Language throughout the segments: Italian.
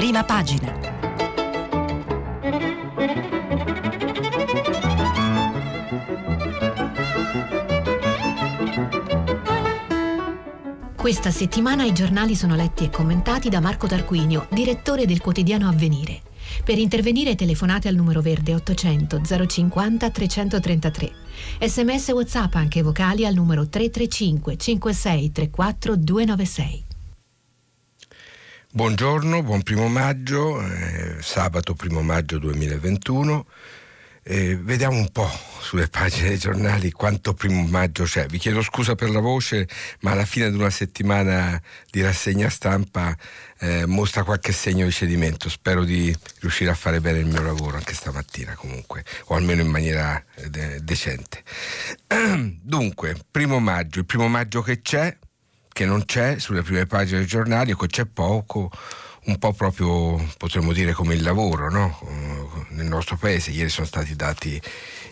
prima pagina. Questa settimana i giornali sono letti e commentati da Marco Tarquinio, direttore del quotidiano Avvenire. Per intervenire telefonate al numero verde 800 050 333. Sms WhatsApp anche vocali al numero 335 56 34 296. Buongiorno, buon primo maggio, eh, sabato primo maggio 2021. Eh, vediamo un po' sulle pagine dei giornali quanto primo maggio c'è. Vi chiedo scusa per la voce, ma alla fine di una settimana di rassegna stampa eh, mostra qualche segno di cedimento. Spero di riuscire a fare bene il mio lavoro anche stamattina comunque, o almeno in maniera eh, de- decente. Dunque, primo maggio, il primo maggio che c'è, che non c'è sulle prime pagine dei giornali, o che c'è poco un po' proprio potremmo dire come il lavoro no? nel nostro paese. Ieri sono stati dati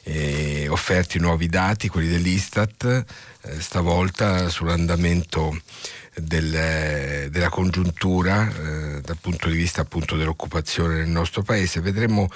eh, offerti nuovi dati, quelli dell'Istat, eh, stavolta sull'andamento del, della congiuntura eh, dal punto di vista appunto dell'occupazione nel nostro paese. Vedremo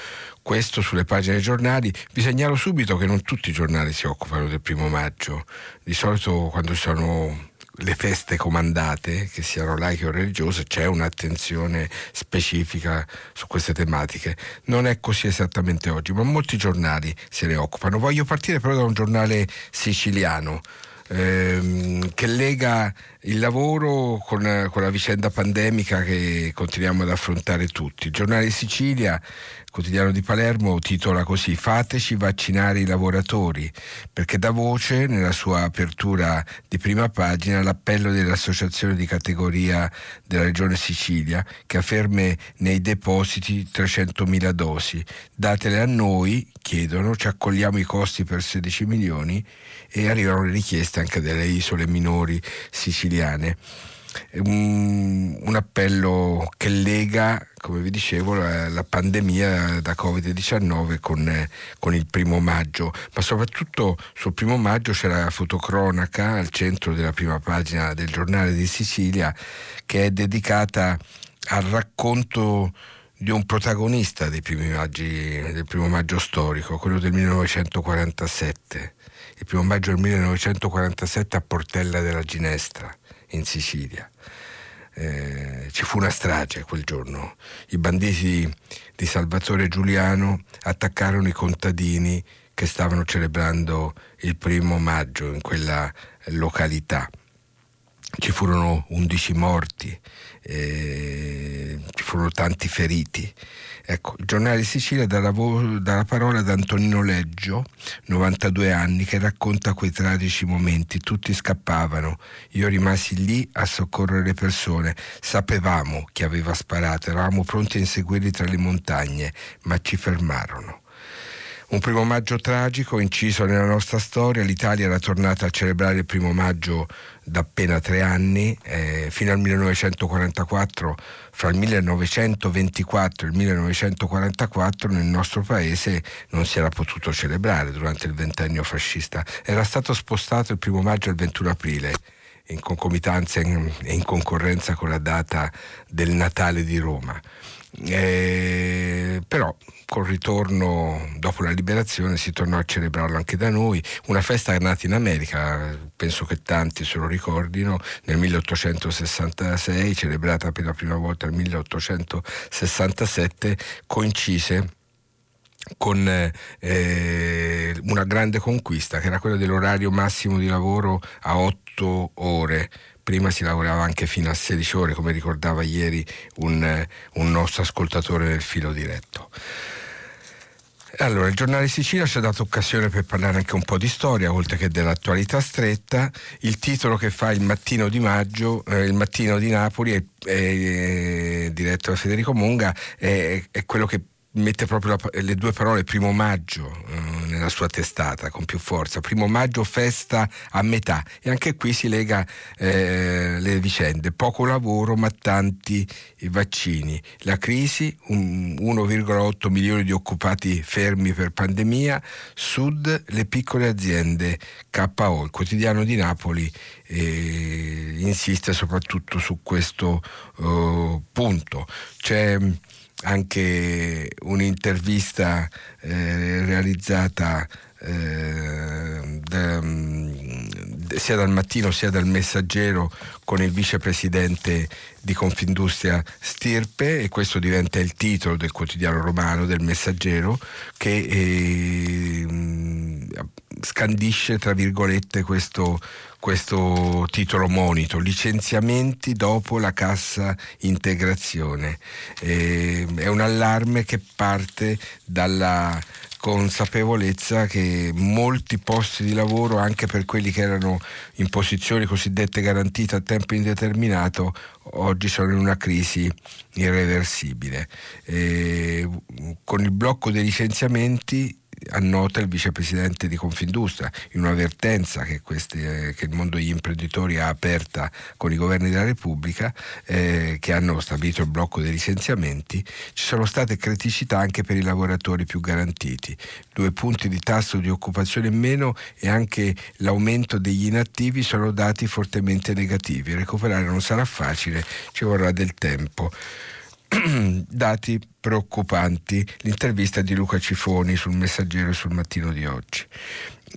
questo sulle pagine dei giornali. Vi segnalo subito che non tutti i giornali si occupano del primo maggio. Di solito quando sono le feste comandate, che siano laiche o religiose, c'è un'attenzione specifica su queste tematiche. Non è così esattamente oggi, ma molti giornali se ne occupano. Voglio partire però da un giornale siciliano ehm, che lega il lavoro con, con, la vicenda pandemica che continuiamo ad affrontare tutti. Il giornale Sicilia quotidiano di Palermo titola così Fateci vaccinare i lavoratori, perché dà voce nella sua apertura di prima pagina all'appello dell'associazione di categoria della regione Sicilia che afferma nei depositi 300.000 dosi. Datele a noi, chiedono, ci accogliamo i costi per 16 milioni e arrivano le richieste anche delle isole minori siciliane. Un, un, appello che lega, come vi dicevo, la, la pandemia da Covid-19 con, con, il primo maggio, ma soprattutto sul primo maggio c'è la fotocronaca al centro della prima pagina del giornale di Sicilia che è dedicata al racconto di un protagonista dei primi maggi, del primo maggio storico, quello del 1947. Il primo maggio del 1947 a Portella della Ginestra in Sicilia. Eh, ci fu una strage quel giorno. I banditi di Salvatore Giuliano attaccarono i contadini che stavano celebrando il primo maggio in quella località. Ci furono 11 morti, eh, ci furono tanti feriti. Ecco, il giornale Sicilia dà la, vo- dà la, parola ad Antonino Leggio, 92 anni, che racconta quei tragici momenti. Tutti scappavano, io rimasi lì a soccorrere le persone. Sapevamo chi aveva sparato, eravamo pronti a inseguirli tra le montagne, ma ci fermarono. Un primo maggio tragico inciso nella nostra storia, l'Italia era tornata a celebrare il primo maggio da appena tre anni, eh, fino al 1944, fra il 1924 e il 1944 nel nostro paese non si era potuto celebrare durante il ventennio fascista, era stato spostato il primo maggio al 21 aprile in concomitanza e in concorrenza con la data del Natale di Roma. Eh, però col ritorno dopo la liberazione si tornò a celebrarlo anche da noi, una festa nata in America, penso che tanti se lo ricordino, nel 1866, celebrata per la prima volta nel 1867, coincise con eh, una grande conquista che era quella dell'orario massimo di lavoro a otto ore prima si lavorava anche fino a 16 ore, come ricordava ieri un, un nostro ascoltatore nel filo diretto. Allora, il giornale Sicilia ci ha dato occasione per parlare anche un po' di storia, oltre che dell'attualità stretta. Il titolo che fa il mattino di maggio, eh, il mattino di Napoli, è, è, è diretto da Federico Monga, è, è quello che mette proprio le due parole primo maggio eh, nella sua testata con più forza, primo maggio festa a metà. E anche qui si lega eh, le vicende, poco lavoro ma tanti vaccini, la crisi, 1,8 milioni di occupati fermi per pandemia, sud le piccole aziende KO, il quotidiano di Napoli eh, insiste soprattutto su questo uh, punto. C'è anche un'intervista eh, realizzata eh, da, sia dal mattino sia dal messaggero con il vicepresidente di Confindustria Stirpe e questo diventa il titolo del quotidiano romano del messaggero che eh, scandisce tra virgolette questo, questo titolo monito, licenziamenti dopo la cassa integrazione. Eh, è un allarme che parte dalla consapevolezza che molti posti di lavoro, anche per quelli che erano in posizioni cosiddette garantite a tempo indeterminato, oggi sono in una crisi irreversibile. E con il blocco dei licenziamenti annota il vicepresidente di Confindustria in un'avvertenza che, queste, che, il mondo degli imprenditori ha aperta con i governi della Repubblica eh, che hanno stabilito il blocco dei licenziamenti, ci sono state criticità anche per i lavoratori più garantiti, due punti di tasso di occupazione in meno e anche l'aumento degli inattivi sono dati fortemente negativi, recuperare non sarà facile, ci vorrà del tempo. dati preoccupanti. L'intervista di Luca Cifoni sul Messaggero e sul Mattino di oggi.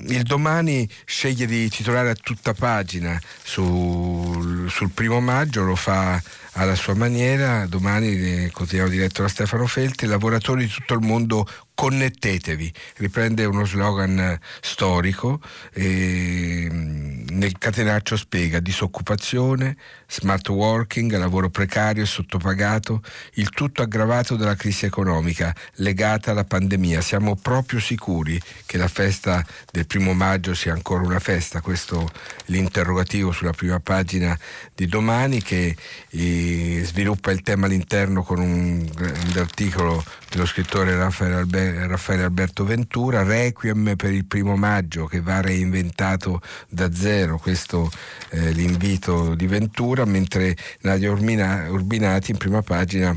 Il domani sceglie di titolare a tutta pagina sul, sul primo maggio, lo fa alla sua maniera. Domani, quotidiano diretto da Stefano Felti, lavoratori di tutto il mondo connettetevi, riprende uno slogan storico, e nel catenaccio spiega disoccupazione, smart working, lavoro precario e sottopagato, il tutto aggravato dalla crisi economica legata alla pandemia. Siamo proprio sicuri che la festa del primo maggio sia ancora una festa, questo l'interrogativo sulla prima pagina di domani che eh, sviluppa il tema all'interno con un, articolo dello scrittore Raffaele, Raffaele, Alberto Ventura, Requiem per il primo maggio che va reinventato da zero, questo eh, l'invito di Ventura, mentre Nadia Urbina- Urbinati in prima pagina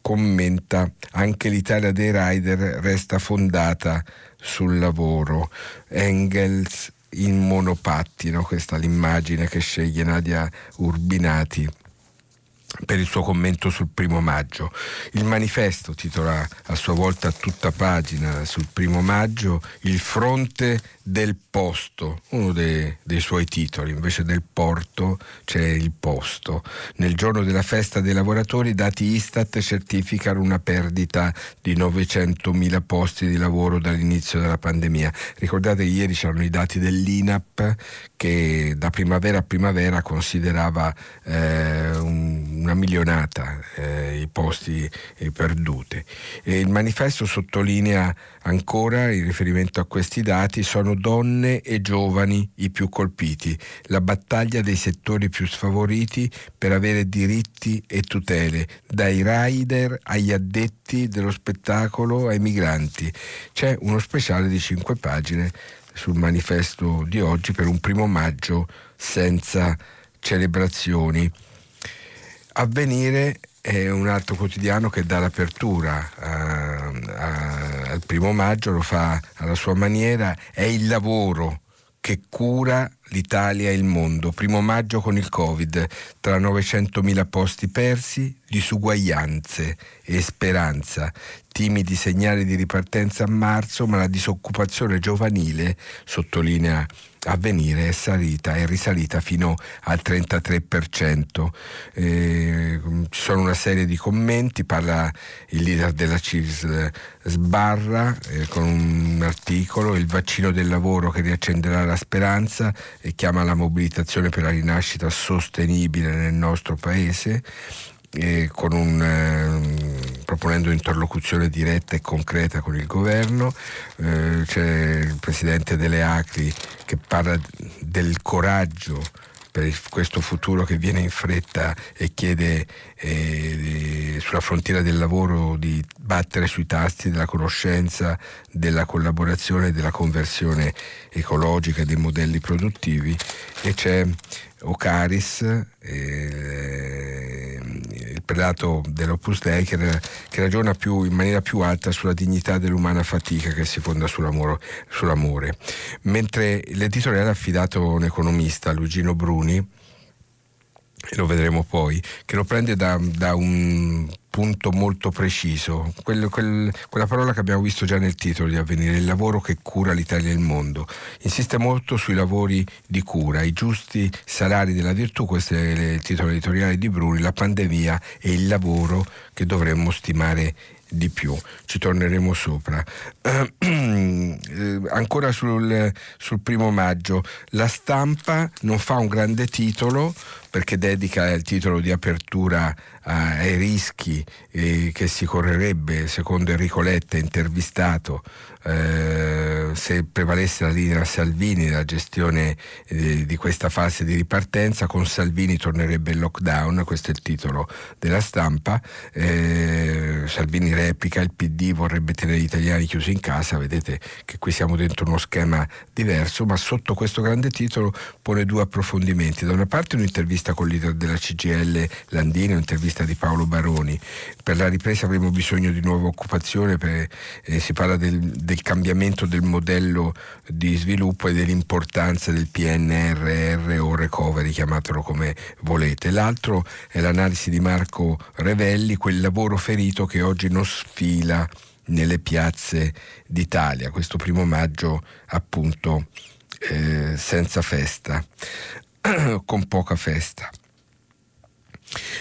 commenta anche l'Italia dei rider resta fondata sul lavoro. Engels in monopattino, questa è l'immagine che sceglie Nadia Urbinati per il suo commento sul primo maggio. Il manifesto titola a sua volta tutta pagina sul primo maggio Il fronte del posto, uno dei, dei, suoi titoli, invece del porto c'è il posto. Nel giorno della festa dei lavoratori dati Istat certificano una perdita di 900.000 posti di lavoro dall'inizio della pandemia. Ricordate ieri c'erano i dati dell'INAP che da primavera a primavera considerava eh, un, una milionata eh, i posti eh, perduti. Il manifesto sottolinea ancora, in riferimento a questi dati, sono donne e giovani i più colpiti, la battaglia dei settori più sfavoriti per avere diritti e tutele, dai rider agli addetti dello spettacolo ai migranti. C'è uno speciale di cinque pagine sul manifesto di oggi per un primo maggio senza celebrazioni. Avvenire è un altro quotidiano che dà l'apertura a, a, al primo maggio, lo fa alla sua maniera, è il lavoro che cura l'Italia e il mondo. Primo maggio con il Covid, tra 900.000 posti persi, disuguaglianze e speranza. Timidi segnali di ripartenza a marzo, ma la disoccupazione giovanile, sottolinea avvenire è salita, è risalita fino al 33%. Eh, ci sono una serie di commenti, parla il leader della CIVS Sbarra eh, con un articolo, il vaccino del lavoro che riaccenderà la speranza e chiama la mobilitazione per la rinascita sostenibile nel nostro paese eh, un, eh, proponendo interlocuzione diretta e concreta con il governo, eh, c'è il presidente delle Acri che parla del coraggio per questo futuro che viene in fretta e chiede eh, sulla frontiera del lavoro di battere sui tasti della conoscenza, della collaborazione della conversione ecologica dei modelli produttivi e c'è Ocaris, eh, il prelato dell'Opus Dei, che, che ragiona più, in maniera più alta sulla dignità dell'umana fatica che si fonda sull'amore. sull'amore. Mentre l'editoriale ha affidato a un economista, Lugino Bruni, e lo vedremo poi, che lo prende da, da un punto molto preciso, quel, quel, quella parola che abbiamo visto già nel titolo di Avvenire, il lavoro che cura l'Italia e il mondo. Insiste molto sui lavori di cura, i giusti salari della virtù, questo è il titolo editoriale di Bruni, la pandemia e il lavoro che dovremmo stimare di più, ci torneremo sopra. Eh, ancora sul, sul, primo maggio, la stampa non fa un grande titolo perché dedica il titolo di apertura ai rischi eh, che si correrebbe, secondo Enrico Letta, intervistato, eh, se prevalesse la linea Salvini nella gestione eh, di questa fase di ripartenza, con Salvini tornerebbe il lockdown, questo è il titolo della stampa, eh, Salvini replica, il PD vorrebbe tenere gli italiani chiusi in casa, vedete che qui siamo dentro uno schema diverso, ma sotto questo grande titolo pone due approfondimenti, da una parte un'intervista con il leader della CGL Landini, un'intervista di Paolo Baroni, per la ripresa avremo bisogno di nuova occupazione, per, eh, si parla del, del del cambiamento del modello di sviluppo e dell'importanza del PNRR o recovery, chiamatelo come volete. L'altro è l'analisi di Marco Revelli, quel lavoro ferito che oggi non sfila nelle piazze d'Italia, questo primo maggio appunto eh, senza festa, con poca festa.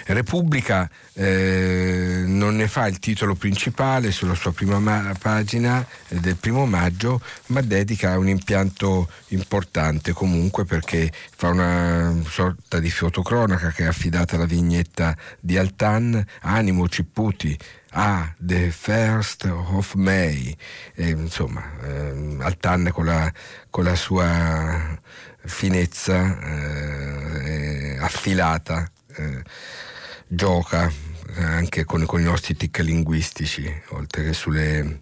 Repubblica eh, non ne fa il titolo principale sulla sua prima ma- pagina eh, del primo maggio, ma dedica un impianto importante comunque perché fa una sorta di fotocronaca che è affidata alla vignetta di Altan, Animo Cipputi, Ah, The First of May, eh, insomma, eh, Altan con la, con la sua finezza eh, affilata eh, gioca anche con, con, i nostri tic linguistici, oltre che sulle,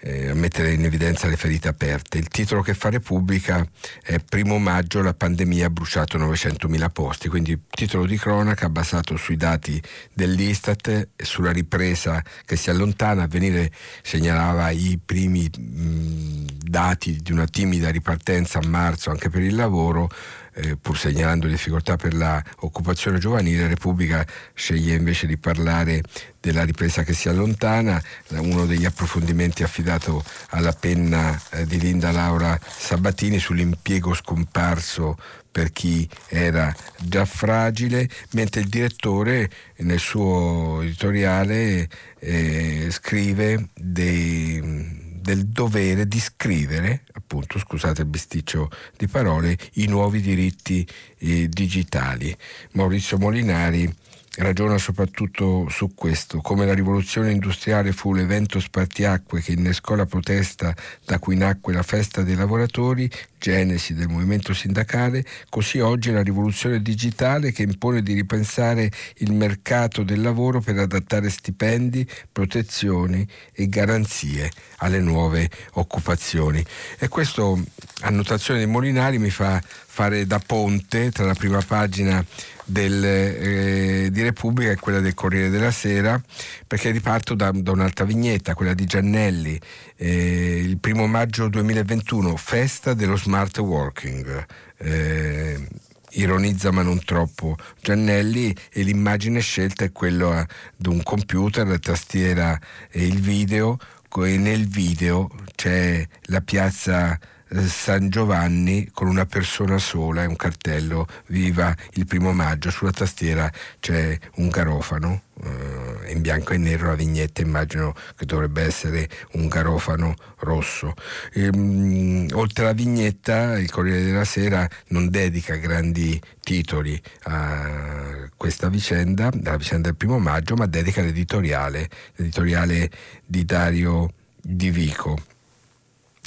eh, a mettere in evidenza le ferite aperte. Il titolo che fa Repubblica è Primo maggio la pandemia ha bruciato 900.000 posti, quindi titolo di cronaca basato sui dati dell'Istat e sulla ripresa che si allontana. Avvenire segnalava i primi mh, dati di una timida ripartenza a marzo anche per il lavoro eh, pur segnalando difficoltà per l'occupazione giovanile, Repubblica sceglie invece di parlare della ripresa che si allontana, uno degli approfondimenti affidato alla penna eh, di Linda Laura Sabatini sull'impiego scomparso per chi era già fragile, mentre il direttore nel suo editoriale eh, scrive dei del dovere di scrivere, appunto, scusate il bisticcio di parole, i nuovi diritti eh, digitali. Maurizio Molinari ragiona soprattutto su questo, come la rivoluzione industriale fu l'evento spartiacque che innescò la protesta da cui nacque la festa dei lavoratori, genesi del movimento sindacale, così oggi è la rivoluzione digitale che impone di ripensare il mercato del lavoro per adattare stipendi, protezioni e garanzie alle nuove occupazioni. E questo, annotazione dei Molinari, mi fa fare da ponte tra la prima pagina del, eh, di Repubblica e quella del Corriere della Sera, perché riparto da, da un'altra vignetta, quella di Giannelli, eh, il primo maggio 2021, festa dello smart working. Eh, ironizza ma non troppo Giannelli e l'immagine scelta è quella di un computer, la tastiera e il video e nel video c'è la piazza San Giovanni con una persona sola e un cartello Viva il primo maggio. Sulla tastiera c'è un garofano, eh, in bianco e nero la vignetta immagino che dovrebbe essere un garofano rosso. Ehm, oltre alla vignetta il Corriere della Sera non dedica grandi titoli a questa vicenda, alla vicenda del primo maggio, ma dedica l'editoriale, l'editoriale di Dario Di Vico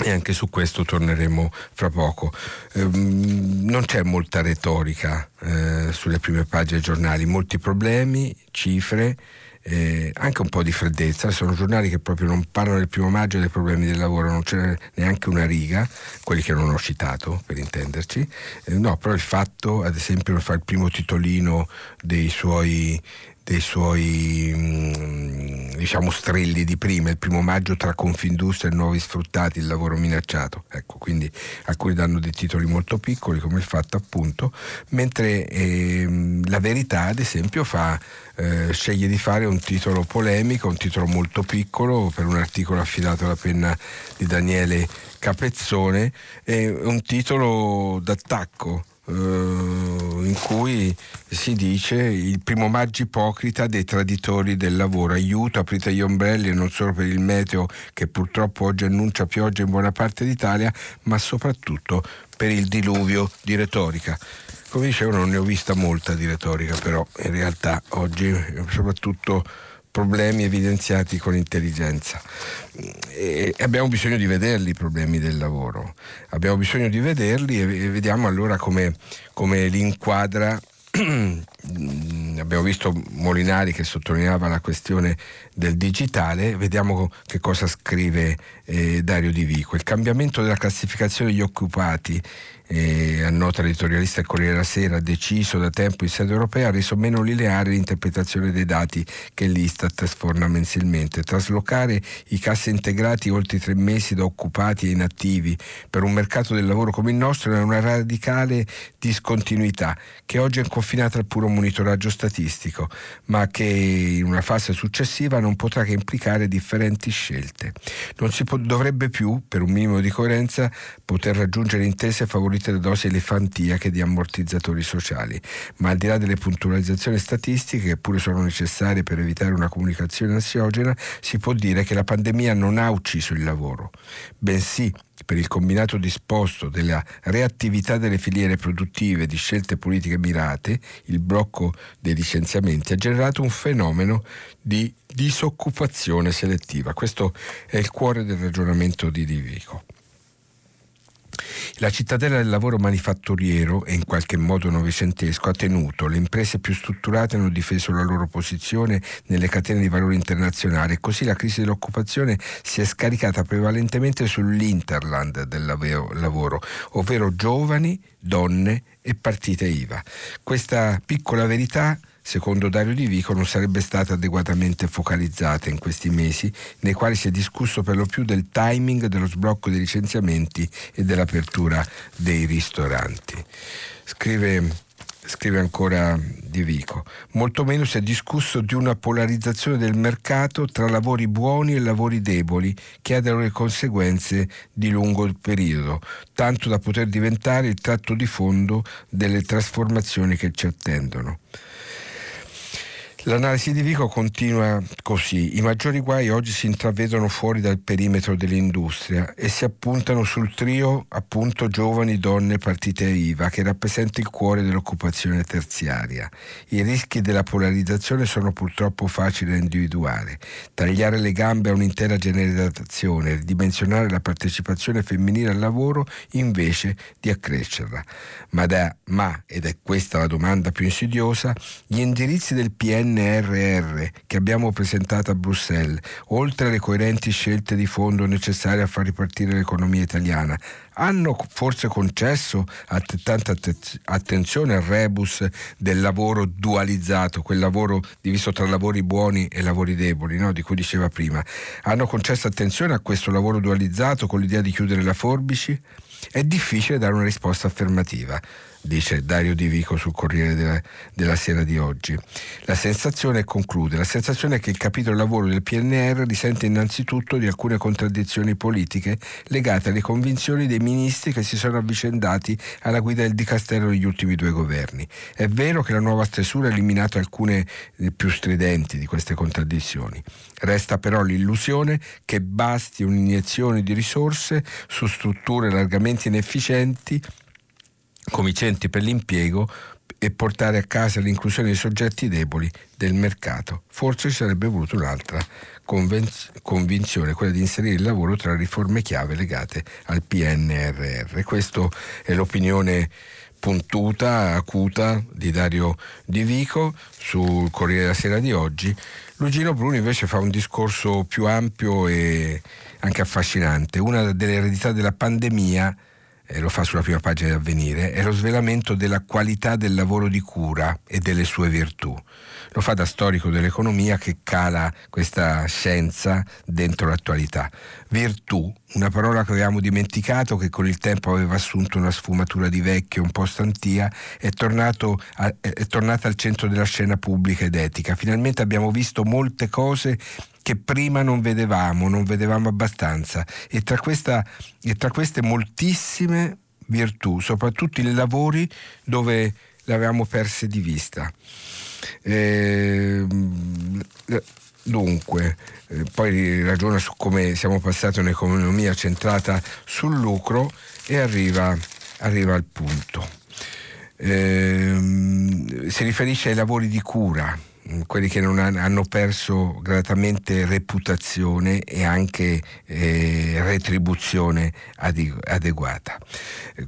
e anche su questo torneremo fra poco. Ehm, non c'è molta retorica eh, sulle prime pagine dei giornali, molti problemi, cifre. Eh, anche un po' di freddezza, sono giornali che proprio non parlano del primo maggio dei problemi del lavoro, non c'è neanche una riga, quelli che non ho citato per intenderci, eh, no, però il fatto, ad esempio, fa il primo titolino dei suoi dei suoi mm, diciamo strilli di prima, il primo maggio tra Confindustria e nuovi sfruttati, il lavoro minacciato, ecco, quindi alcuni danno dei titoli molto piccoli come il fatto appunto, mentre eh, la verità ad esempio fa, eh, sceglie di fare un titolo polemico, un titolo molto piccolo per un articolo affidato alla penna di Daniele Capezzone, è un titolo d'attacco eh, in cui si dice il primo maggio ipocrita dei traditori del lavoro. Aiuto, aprite gli ombrelli non solo per il meteo che purtroppo oggi annuncia pioggia in buona parte d'Italia, ma soprattutto per il diluvio di retorica. Come dicevo non ne ho vista molta di retorica, però in realtà oggi soprattutto problemi evidenziati con intelligenza. E abbiamo bisogno di vederli i problemi del lavoro, abbiamo bisogno di vederli e vediamo allora come, come li inquadra abbiamo visto Molinari che sottolineava la questione del digitale, vediamo che cosa scrive eh, Dario Di Vico. Il cambiamento della classificazione degli occupati eh, a nota editorialista del Corriere della Sera, deciso da tempo in sede europea, ha reso meno lineare l'interpretazione dei dati che l'Istat sforna mensilmente. Traslocare i cassi integrati oltre tre mesi da occupati e inattivi per un mercato del lavoro come il nostro è una radicale discontinuità che oggi è confinata al puro monitoraggio statistico, ma che in una fase successiva non potrà che implicare differenti scelte. Non si po- dovrebbe più, per un minimo di coerenza, poter raggiungere intese favorevoli favorite da dosi elefantiache di ammortizzatori sociali, ma al di là delle puntualizzazioni statistiche, che pure sono necessarie per evitare una comunicazione ansiogena, si può dire che la pandemia non ha ucciso il lavoro, bensì per il combinato disposto della reattività delle filiere produttive di scelte politiche mirate, il blocco dei licenziamenti ha generato un fenomeno di disoccupazione selettiva. Questo è il cuore del ragionamento di Divico. La cittadella del lavoro manifatturiero e in qualche modo novecentesco ha tenuto, le imprese più strutturate hanno difeso la loro posizione nelle catene di valore internazionali e così la crisi dell'occupazione si è scaricata prevalentemente sull'interland del lavoro, ovvero giovani, donne e partite IVA. Questa piccola verità secondo Dario Di Vico, non sarebbe stata adeguatamente focalizzata in questi mesi, nei quali si è discusso per lo più del timing dello sblocco dei licenziamenti e dell'apertura dei ristoranti. Scrive scrive ancora Di Vico, molto meno si è discusso di una polarizzazione del mercato tra lavori buoni e lavori deboli che ha delle conseguenze di lungo periodo, tanto da poter diventare il tratto di fondo delle trasformazioni che ci attendono. L'analisi di Vico continua così. I maggiori guai oggi si intravedono fuori dal perimetro dell'industria e si appuntano sul trio appunto giovani donne partite IVA che rappresenta il cuore dell'occupazione terziaria. I rischi della polarizzazione sono purtroppo facili da individuare. Tagliare le gambe a un'intera generazione, ridimensionare la partecipazione femminile al lavoro invece di accrescerla. Ma, da, ma, ed è questa la domanda più insidiosa, gli indirizzi del PN PNRR che abbiamo presentato a Bruxelles, oltre alle coerenti scelte di fondo necessarie a far ripartire l'economia italiana, hanno forse concesso altrettanta attenzione al rebus del lavoro dualizzato, quel lavoro diviso tra lavori buoni e lavori deboli, no? di cui diceva prima. Hanno concesso attenzione a questo lavoro dualizzato con l'idea di chiudere la forbici? È difficile dare una risposta affermativa dice Dario Di Vico sul Corriere della, della, Sera di oggi. La sensazione, conclude, la sensazione è che il capitolo lavoro del PNR risente innanzitutto di alcune contraddizioni politiche legate alle convinzioni dei ministri che si sono avvicendati alla guida del Dicastero negli ultimi due governi. È vero che la nuova stesura ha eliminato alcune eh, più stridenti di queste contraddizioni. Resta però l'illusione che basti un'iniezione di risorse su strutture largamente inefficienti come i centri per l'impiego e portare a casa l'inclusione dei soggetti deboli del mercato. Forse ci sarebbe voluto un'altra convenz- convinzione, quella di inserire il lavoro tra riforme chiave legate al PNRR. Questa è l'opinione puntuta, acuta di Dario Di Vico sul Corriere della Sera di oggi. Lugino Bruni invece fa un discorso più ampio e anche affascinante. Una delle eredità della pandemia eh, lo fa sulla prima pagina di Avvenire, è lo svelamento della qualità del lavoro di cura e delle sue virtù. Lo fa da storico dell'economia che cala questa scienza dentro l'attualità. Virtù, una parola che avevamo dimenticato, che con il tempo aveva assunto una sfumatura di vecchio un po' stantia, è, a, è tornata al centro della scena pubblica ed etica. Finalmente abbiamo visto molte cose che prima non vedevamo, non vedevamo abbastanza. E tra, questa, e tra queste moltissime virtù, soprattutto i lavori dove le avevamo perse di vista. Eh, dunque, poi ragiona su come siamo passati un'economia centrata sul lucro e arriva, arriva al punto. Eh, si riferisce ai lavori di cura quelli che non hanno perso gradatamente reputazione e anche eh, retribuzione adeguata.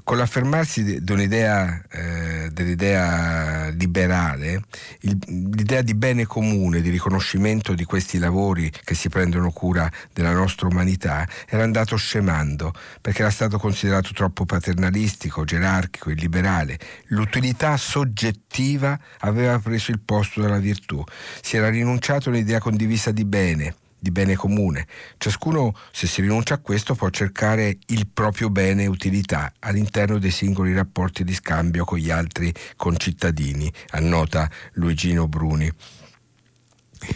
Con l'affermarsi dell'idea, eh, dell'idea liberale, il, l'idea di bene comune, di riconoscimento di questi lavori che si prendono cura della nostra umanità, era andato scemando perché era stato considerato troppo paternalistico, gerarchico, illiberale. L'utilità soggettiva aveva preso il posto della virtù virtù. Si era rinunciato a un'idea condivisa di bene, di bene comune. Ciascuno, se si rinuncia a questo, può cercare il proprio bene e utilità all'interno dei singoli rapporti di scambio con gli altri concittadini, annota Luigino Bruni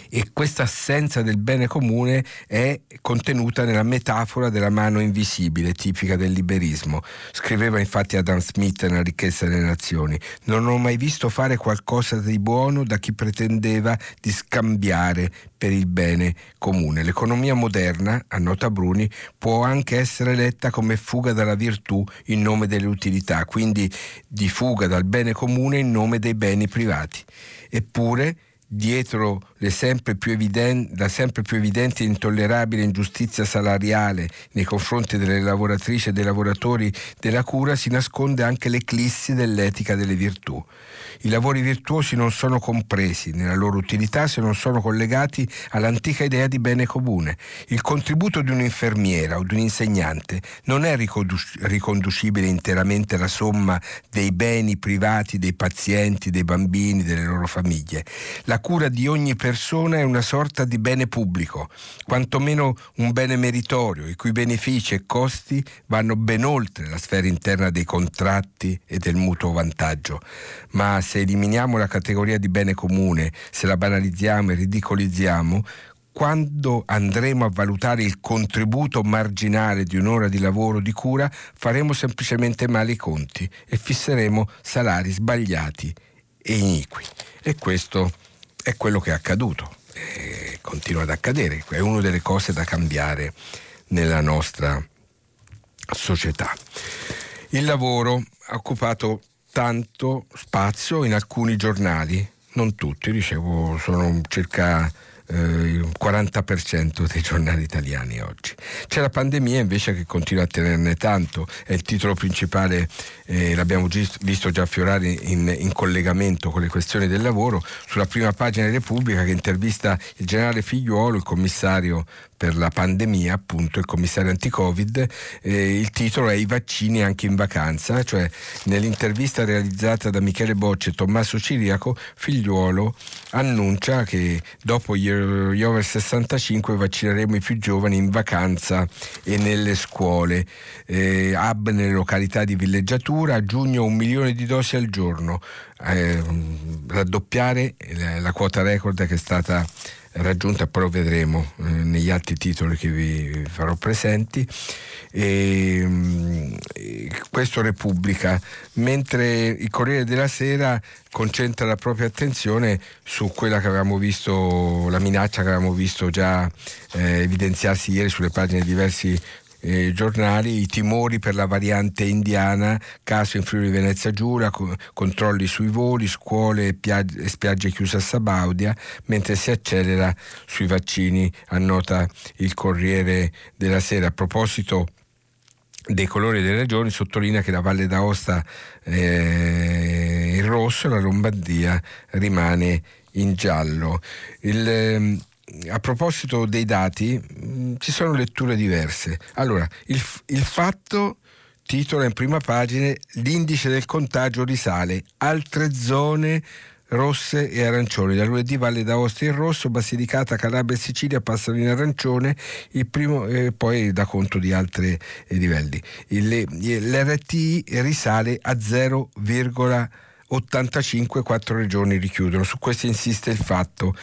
e questa assenza del bene comune è contenuta nella metafora della mano invisibile tipica del liberismo. Scriveva infatti Adam Smith nella ricchezza delle nazioni, non ho mai visto fare qualcosa di buono da chi pretendeva di scambiare per il bene comune. L'economia moderna, annota Bruni, può anche essere letta come fuga dalla virtù in nome delle utilità, quindi di fuga dal bene comune in nome dei beni privati. Eppure dietro sempre evidente, la sempre più evidente e intollerabile ingiustizia salariale nei confronti delle lavoratrici e dei lavoratori della cura si nasconde anche l'eclissi dell'etica delle virtù. I lavori virtuosi non sono compresi nella loro utilità se non sono collegati all'antica idea di bene comune. Il contributo di un'infermiera o di un insegnante non è riconducibile interamente alla somma dei beni privati dei pazienti, dei bambini, delle loro famiglie. La cura di ogni persona è una sorta di bene pubblico, quantomeno un bene meritorio, i cui benefici e costi vanno ben oltre la sfera interna dei contratti e del mutuo vantaggio. Ma se eliminiamo la categoria di bene comune, se la banalizziamo e ridicolizziamo, quando andremo a valutare il contributo marginale di un'ora di lavoro di cura, faremo semplicemente male i conti e fisseremo salari sbagliati e iniqui. E questo è quello che è accaduto e continua ad accadere. È una delle cose da cambiare nella nostra società. Il lavoro ha occupato tanto spazio in alcuni giornali, non tutti, dicevo, sono circa il 40% dei giornali italiani oggi. C'è la pandemia invece che continua a tenerne tanto, è il titolo principale, eh, l'abbiamo visto già affiorare in, in, collegamento con le questioni del lavoro, sulla prima pagina di Repubblica che intervista il generale Figliuolo, il commissario per la pandemia, appunto il commissario anti-Covid, eh, il titolo è I vaccini anche in vacanza, cioè nell'intervista realizzata da Michele Bocci e Tommaso Ciriaco, Figliuolo annuncia che dopo gli, over 65 vaccineremo i più giovani in vacanza e nelle scuole, eh, hub nelle località di villeggiatura, a giugno un milione di dosi al giorno, eh, raddoppiare la, la quota record che è stata raggiunta, però vedremo eh, negli altri titoli che vi farò presenti. E, mm, questo Repubblica, mentre il Corriere della Sera concentra la propria attenzione su quella che avevamo visto, la minaccia che avevamo visto già eh, evidenziarsi ieri sulle pagine di diversi eh, giornali i timori per la variante indiana, caso in Friuli Venezia Giulia, co- controlli sui voli, scuole e, pia- e spiagge chiuse a Sabaudia, mentre si accelera sui vaccini, annota il Corriere della Sera. A proposito dei colori delle regioni sottolinea che la Valle d'Aosta è eh, in rosso, la Lombardia rimane in giallo. Il, ehm, a proposito dei dati, mm, ci sono letture diverse. Allora, il, il fatto titola in prima pagina l'indice del contagio risale, altre zone rosse e arancioni. Da lunedì Valle d'Aosta in rosso, Basilicata, Calabria e Sicilia passano in arancione, primo, eh, poi da conto di altri eh, livelli. Il, L'RT risale a 0,85, quattro regioni richiudono. Su questo insiste il fatto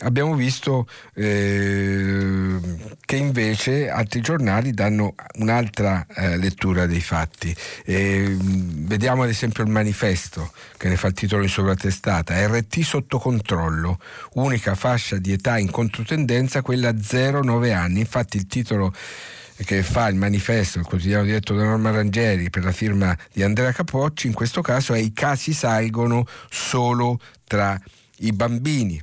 abbiamo visto eh, che invece altri giornali danno un'altra eh, lettura dei fatti. Eh, vediamo ad esempio il manifesto che ne fa il titolo in sovratestata, RT sotto controllo, unica fascia di età in controtendenza, quella 0-9 anni. Infatti il titolo che fa il manifesto, il quotidiano diretto da Norma Rangeri per la firma di Andrea Capocci, in questo caso è i casi salgono solo tra i bambini.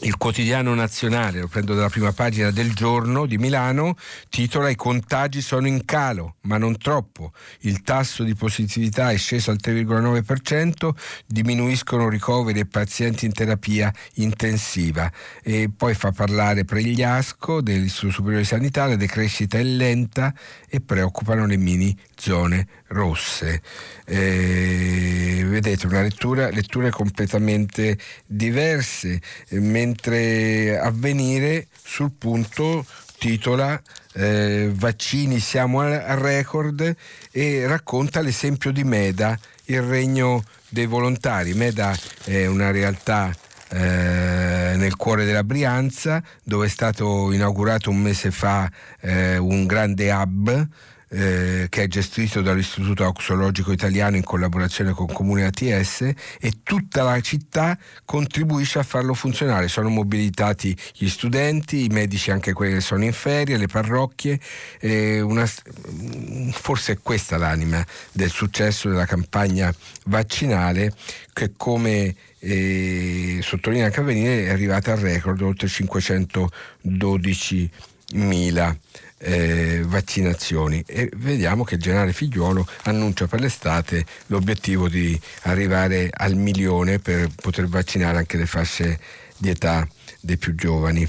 Il quotidiano nazionale, lo prendo dalla prima pagina del giorno di Milano, titola I contagi sono in calo, ma non troppo. Il tasso di positività è sceso al 3,9%, diminuiscono ricoveri e pazienti in terapia intensiva. E poi fa parlare Pregliasco dell'Istituto Superiore di Sanità, la decrescita è lenta e preoccupano le mini zone rosse. Eh, vedete una lettura, letture completamente diverse, mentre avvenire sul punto titola eh, Vaccini siamo al record e racconta l'esempio di Meda, il regno dei volontari. Meda è una realtà eh, nel cuore della Brianza dove è stato inaugurato un mese fa eh, un grande hub eh, che è gestito dall'Istituto Auxologico Italiano in collaborazione con Comune ATS e tutta la città contribuisce a farlo funzionare. Sono mobilitati gli studenti, i medici anche quelli che sono in ferie, le parrocchie. Eh, una, forse è questa l'anima del successo della campagna vaccinale che come eh, sottolinea Avvenire è arrivata al record oltre 512 mila eh, vaccinazioni e vediamo che il generale Figliuolo annuncia per l'estate l'obiettivo di arrivare al milione per poter vaccinare anche le fasce di età dei più giovani.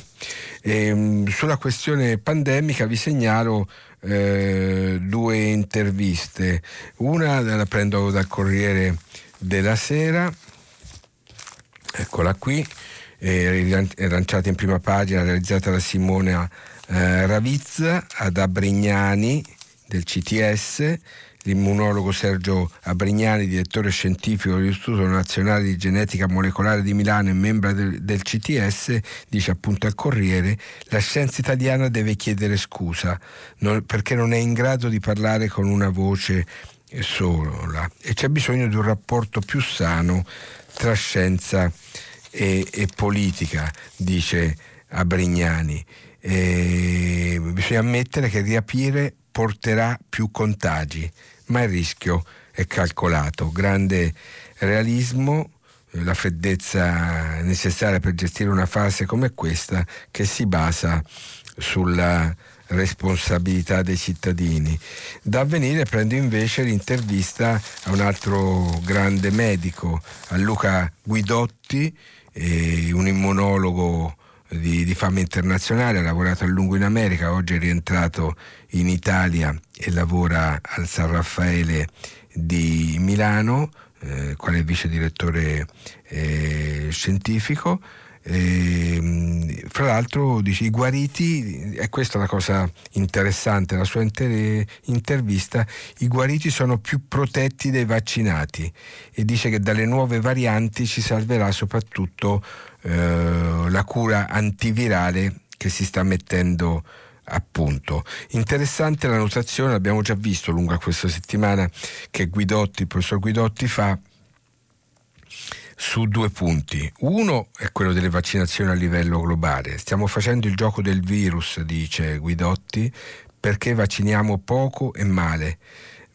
E, ehm, sulla questione pandemica vi segnalo eh, due interviste. Una la prendo dal Corriere della Sera, eccola qui, è lanciata in prima pagina, realizzata da Simona eh, Ravizza ad Abrignani del CTS, l'immunologo Sergio Abrignani, direttore scientifico dell'Istituto Nazionale di Genetica Molecolare di Milano e membro del, del, CTS, dice appunto al Corriere, la scienza italiana deve chiedere scusa non, perché non è in grado di parlare con una voce sola e c'è bisogno di un rapporto più sano tra scienza e, e politica, dice Abrignani. E bisogna ammettere che riaprire porterà più contagi, ma il rischio è calcolato. Grande realismo, la freddezza necessaria per gestire una fase come questa che si basa sulla responsabilità dei cittadini. Da avvenire prendo invece l'intervista a un altro grande medico, a Luca Guidotti, eh, un immunologo di, di, fama internazionale, ha lavorato a lungo in America, oggi è rientrato in Italia e lavora al San Raffaele di Milano, eh, quale vice direttore eh, scientifico. E, fra l'altro dice i guariti, e questa è la cosa interessante, la sua inter- intervista, i guariti sono più protetti dei vaccinati e dice che dalle nuove varianti ci salverà soprattutto eh, la cura antivirale che si sta mettendo a punto. Interessante la notazione, abbiamo già visto lungo questa settimana che Guidotti, il professor Guidotti fa su due punti. Uno è quello delle vaccinazioni a livello globale. Stiamo facendo il gioco del virus, dice Guidotti, perché vacciniamo poco e male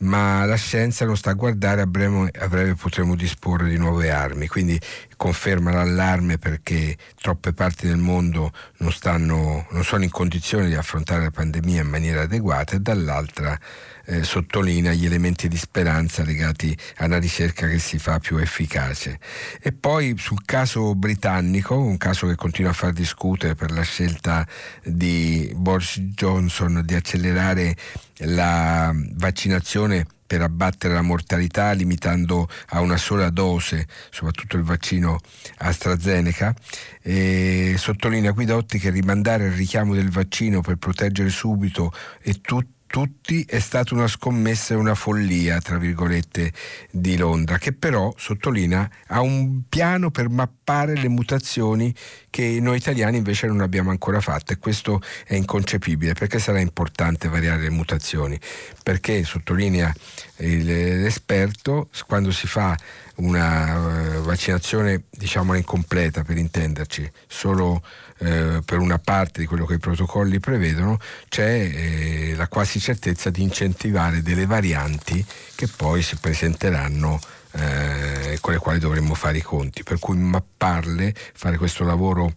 ma la scienza non sta a guardare, a breve, a breve, potremo disporre di nuove armi, quindi conferma l'allarme perché troppe parti del mondo non, stanno, non sono in condizione di affrontare la pandemia in maniera adeguata e dall'altra eh, sottolinea gli elementi di speranza legati alla ricerca che si fa più efficace. E poi sul caso britannico, un caso che continua a far discutere per la scelta di Boris Johnson di accelerare la vaccinazione per abbattere la mortalità limitando a una sola dose, soprattutto il vaccino AstraZeneca. E sottolinea Guidotti che rimandare il richiamo del vaccino per proteggere subito e tutti tutti è stata una scommessa e una follia, tra virgolette, di Londra, che però, sottolinea, ha un piano per mappare le mutazioni che noi italiani invece non abbiamo ancora fatto e questo è inconcepibile. Perché sarà importante variare le mutazioni? Perché, sottolinea l'esperto, quando si fa una uh, vaccinazione diciamola incompleta per intenderci, solo eh, per una parte di quello che i protocolli prevedono, c'è eh, la quasi certezza di incentivare delle varianti che poi si presenteranno eh, con le quali dovremmo fare i conti. Per cui mapparle, fare questo lavoro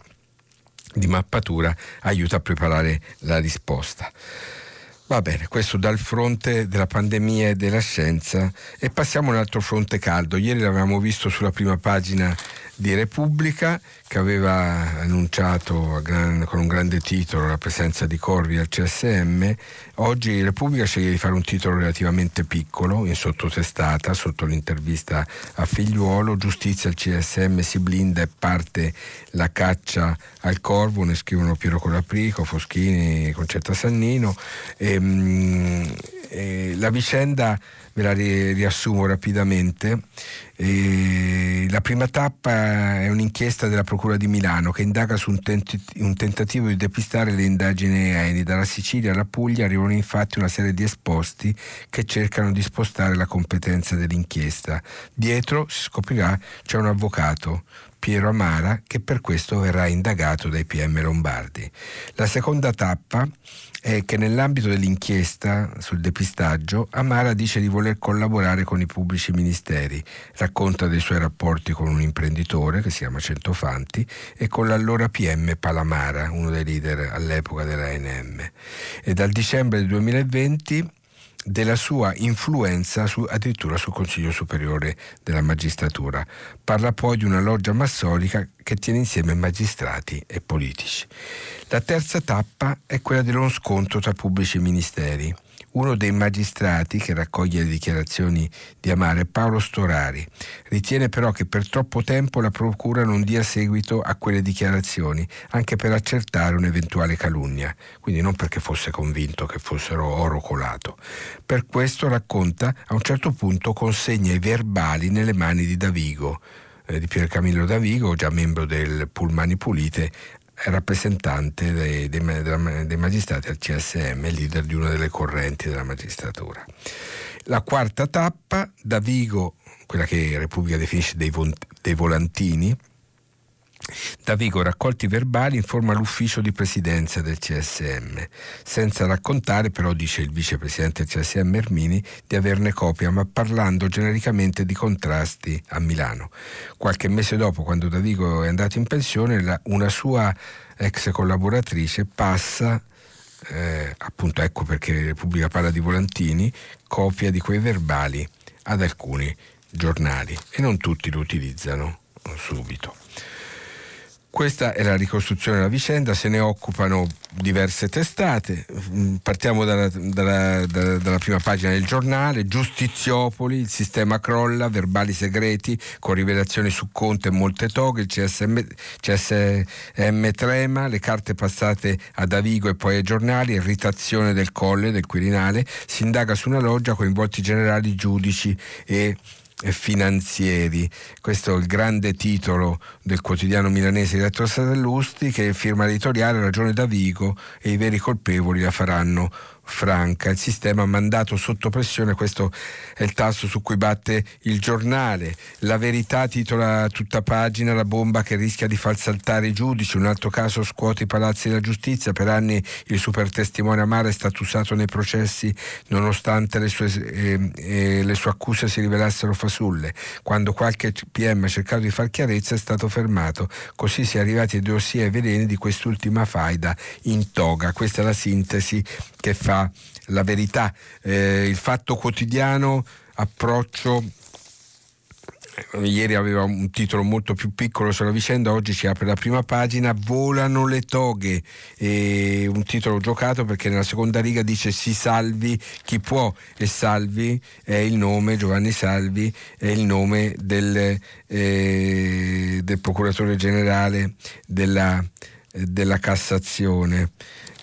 di mappatura aiuta a preparare la risposta. Va bene, questo dal fronte della pandemia e della scienza e passiamo a un altro fronte caldo. Ieri l'avevamo visto sulla prima pagina di Repubblica che aveva annunciato con un grande titolo la presenza di Corvi al CSM. Oggi Repubblica sceglie di fare un titolo relativamente piccolo, in sottotestata, sotto l'intervista a Figliuolo. Giustizia al CSM si blinda e parte la caccia al Corvo, ne scrivono Piero Colaprico, Foschini, Concetta Sannino. E, ehm, e, la vicenda ve la riassumo rapidamente. E la prima tappa è un'inchiesta della Procura di Milano che indaga su un, tent- un, tentativo di depistare le indagini aeree. Dalla Sicilia alla Puglia arrivano infatti una serie di esposti che cercano di spostare la competenza dell'inchiesta. Dietro, si scoprirà, c'è un avvocato, Piero Amara, che per questo verrà indagato dai PM Lombardi. La seconda tappa è che nell'ambito dell'inchiesta sul depistaggio Amara dice di voler collaborare con i pubblici ministeri, racconta dei suoi rapporti con un imprenditore che si chiama Centofanti e con l'allora PM Palamara, uno dei leader all'epoca dell'ANM. E dal dicembre del 2020 della sua influenza su, addirittura sul Consiglio Superiore della Magistratura. Parla poi di una loggia massonica che tiene insieme magistrati e politici. La terza tappa è quella dello scontro tra pubblici ministeri uno dei magistrati che raccoglie le dichiarazioni di Amare è Paolo Storari. Ritiene però che per troppo tempo la Procura non dia seguito a quelle dichiarazioni, anche per accertare un'eventuale calunnia, quindi non perché fosse convinto che fossero oro colato. Per questo racconta a un certo punto consegna i verbali nelle mani di Davigo, eh, di Pier Camillo Davigo, già membro del Pullmani Pulite, rappresentante dei, dei, dei, magistrati al CSM, leader di una delle correnti della magistratura. La quarta tappa, da Vigo, quella che Repubblica definisce dei, dei volantini, da Vigo raccolti verbali informa l'ufficio di presidenza del CSM, senza raccontare però, dice il vicepresidente del CSM Ermini, di averne copia, ma parlando genericamente di contrasti a Milano. Qualche mese dopo, quando Da Vigo è andato in pensione, la, una sua ex collaboratrice passa eh, appunto ecco perché Repubblica parla di volantini, copia di quei verbali ad alcuni giornali e non tutti lo utilizzano subito. Questa è la ricostruzione della vicenda, se ne occupano diverse testate. Mm, partiamo dalla, dalla, dalla, dalla, prima pagina del giornale, Giustiziopoli, il sistema crolla, verbali segreti con rivelazioni su Conte e molte toghe, il CSM, CSM trema, le carte passate a Davigo e poi ai giornali, irritazione del colle, del Quirinale, si indaga su una loggia coinvolti generali, giudici e finanzieri. Questo è il grande titolo del quotidiano milanese diretto da Sallusti che firma editoriale Ragione da Vigo e i veri colpevoli la faranno franca. Il sistema ha mandato sotto pressione, questo è il tasto su cui batte il giornale. La verità titola tutta pagina la bomba che rischia di far saltare i giudici. Un altro caso scuote i palazzi della giustizia. Per anni il super testimone Amare è stato usato nei processi nonostante le sue, eh, eh, le sue accuse si rivelassero fasulle. Quando qualche PM ha cercato di far chiarezza è stato fermato. Così si è arrivati ai dossier veleni di quest'ultima faida in toga. Questa è la sintesi che fa la verità. Eh, il fatto quotidiano, approccio ieri aveva un titolo molto più piccolo sulla vicenda, oggi ci apre la prima pagina, volano le toghe, e un titolo giocato perché nella seconda riga dice si salvi chi può e Salvi è il nome, Giovanni Salvi è il nome del, eh, del procuratore generale della, della Cassazione.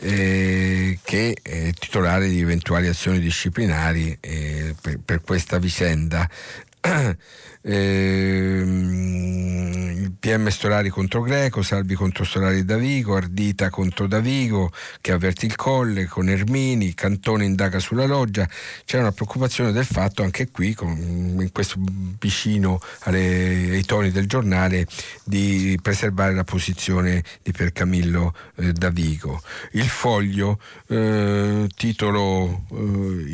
Eh, che è titolare di eventuali azioni disciplinari eh, per, per, questa vicenda. Ehm, PM Storari contro Greco, Salvi contro Storari Davigo, Ardita contro Davigo che avverti il colle con Ermini, Cantone indaga sulla loggia. C'è una preoccupazione del fatto anche qui, con, in questo vicino alle, ai toni del giornale, di preservare la posizione di Percamillo eh, Davigo. Il foglio, eh, titolo eh,